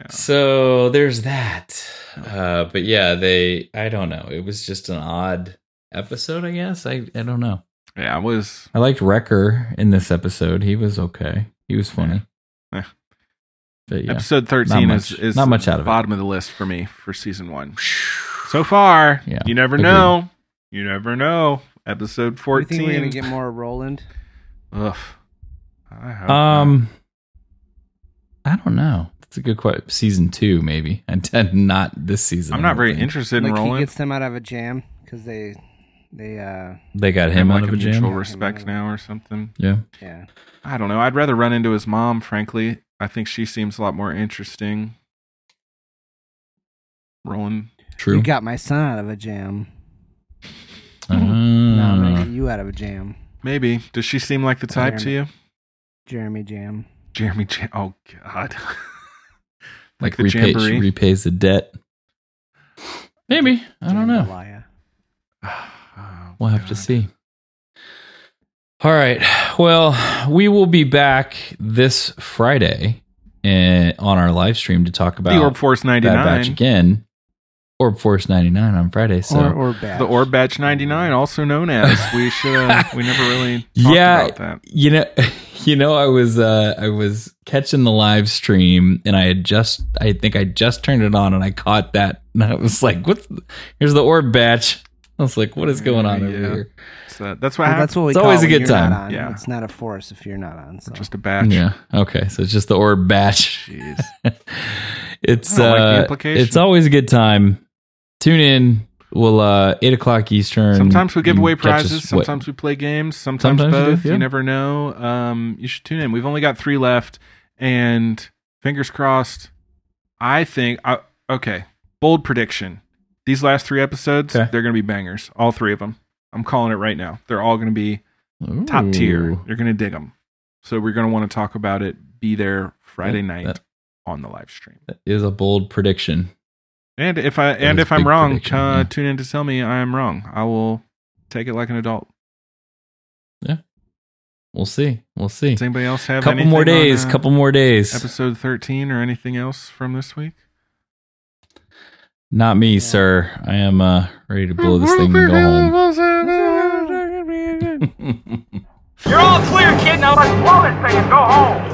So there's that. Uh, but yeah, they. I don't know. It was just an odd episode. I guess. I. I don't know. Yeah, it was. I liked Wrecker in this episode. He was okay. He was funny. Eh. But yeah, Episode not thirteen much- is is not much out of it. bottom of the list for me for season one. So far, Yeah, you never agreed. know. You never know. Episode Do you fourteen. think we're gonna get more Roland? Ugh. I hope not. Um, I don't know. That's a good question. Season two, maybe. And not this season. I'm not very interested in like he Roland. gets them out of a jam because they they uh They got Have, him like out of a a mutual jam. respect now or something. Yeah. yeah. I don't know. I'd rather run into his mom. Frankly, I think she seems a lot more interesting. Roland. True. You got my son out of a jam. Ah. Now I'm gonna get you out of a jam. Maybe. Does she seem like the type to you? Jeremy Jam. Jeremy Jam. Oh God. like the repay, jamboree. repays the debt. Maybe. I don't know. Jambalaya. We'll have to see. All right. Well, we will be back this Friday and on our live stream to talk about The Orb Force Bad Batch 99. again. Orb Force 99 on Friday. So or or bad. The Orb Batch 99, also known as. We should. Uh, we never really talked yeah, about that. you know, you know, I was uh, I was catching the live stream, and I had just, I think I just turned it on, and I caught that, and I was like, "What's? The, here's the orb batch." I was like, what is going on over here? So that's what Well, that's what we It's call always it a good time. Yeah. It's not a force if you're not on. So. Just a batch. Yeah. Okay. So it's just the orb batch. Jeez. It's I like the uh, implication. it's always a good time. Tune in. We'll uh eight o'clock Eastern. Sometimes we give away catch us- prizes. what- Sometimes we play games. Sometimes, Sometimes we do, both. yeah. You never know. Um, you should tune in. We've only got three left, and fingers crossed. I think. I, okay, bold prediction. These last three episodes, Okay. they're going to be bangers. All three of them. I'm calling it right now. They're all going to be top tier. You're going to dig them. So we're going to want to talk about it. Be there Friday That- night that- on the live stream. That is a bold prediction. And if I That and if I'm wrong, uh, yeah. tune in to tell me I am wrong. I will take it like an adult. Yeah, we'll see. We'll see. Does anybody else have a couple more anything on, days. uh, couple more days. episode 13 or anything else from this week? Not me, sir. I am uh ready to blow this thing and go home. You're all clear, kid. Now let's blow this thing and go home.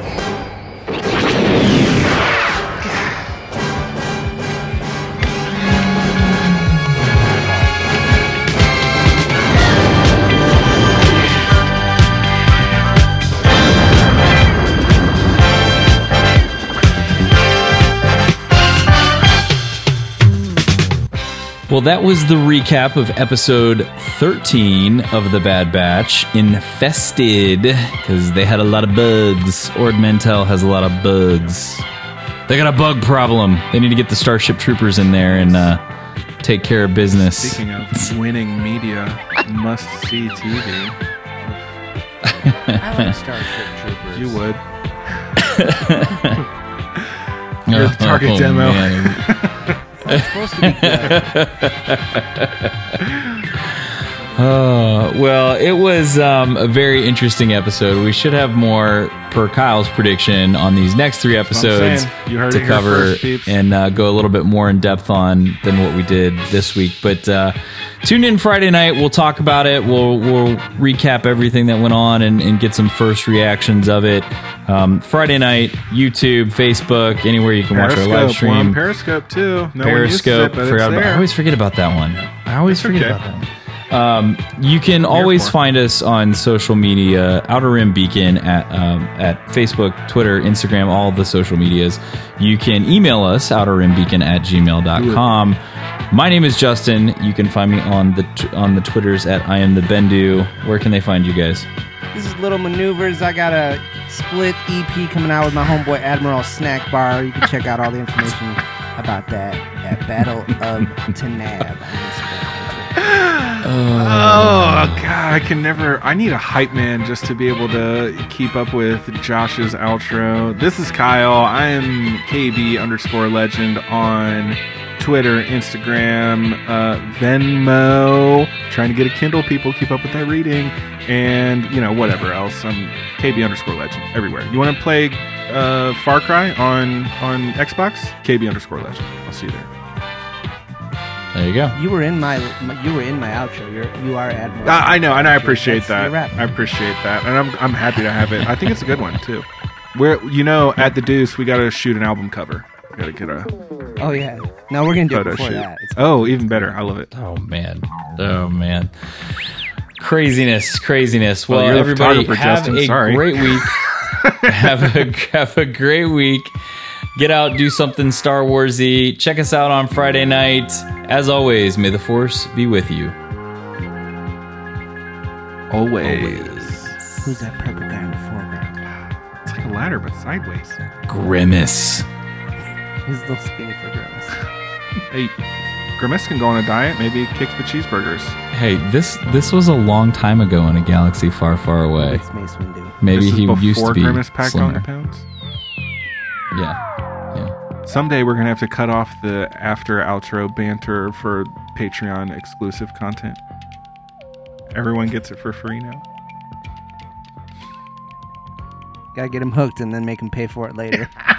Well, that was the recap of episode 13 of The Bad Batch, Infested, because they had a lot of bugs. Ord Mantell has a lot of bugs. They got a bug problem. They need to get the Starship Troopers in there and uh, take care of business. Speaking of winning media, must see TV. I like Starship Troopers. You would. You're the target Oh, demo. It's supposed to be good. Oh, well, it was um, a very interesting episode. We should have more per Kyle's prediction on these next three That's what I'm episodes. To cover first, and uh, go a little bit more in depth on than what we did this week. But uh, tune in Friday night. We'll talk about it. We'll we'll recap everything that went on and, and get some first reactions of it. Um, Friday night, YouTube, Facebook, anywhere you can watch our live stream. on Periscope too. No Periscope. it, but forgot it's about, I always forget about that one. I always It's forget okay. about that one. Um, you can always for find us on social media, Outer Rim Beacon at um, at Facebook, Twitter, Instagram, all the social medias. You can email us, outerrimbeacon at gmail.com. My name is Justin. You can find me on the t- on the Twitters at I am the Bendu. Where can they find you guys? This is Little Maneuvers. I got a split EP coming out with my homeboy Admiral Snack Bar. You can check out all the information about that at Battle of Tanab. Oh god, I can never. I need a hype man just to be able to keep up with Josh's outro. This is Kyle. I am KB underscore legend on Twitter, Instagram, uh, Venmo. Trying to get a Kindle. People keep up with that reading, and you know whatever else. I'm KB underscore legend everywhere. You want to play uh, Far Cry on on Xbox? KB underscore legend. I'll see you there. There you go. You were in my, my you were in my outro. You're you are Admiral. I, I know, and I appreciate your that. I appreciate that, and I'm I'm happy to have it. I think it's a good one too. Where you know, at the Deuce, we got to shoot an album cover. Got to get a Oh yeah. No, we're gonna do it photo before shoot. that. It's Oh, even better. I love it. Oh man. Oh man. Craziness, craziness. Oh, well, Well, everybody photographer, have Justin. a Sorry. great week. have a have a great week. Get out, do something Star Warsy. Check us out on Friday night. As always, may the Force be with you. Always. Who's that purple guy in the foreground? It's like a ladder, but sideways. Grimace. He's a little skinny for Grimace. Hey, Grimace can go on a diet. Maybe he kicks the cheeseburgers. Hey, this this was a long time ago in a galaxy far, far away. It's Mace Windu. Maybe This is he used to be Grimace packed on slimmer. the pounds. Yeah, yeah. Someday we're gonna have to cut off the after outro banter for Patreon exclusive content. Everyone gets it for free now. Gotta get him hooked and then make him pay for it later.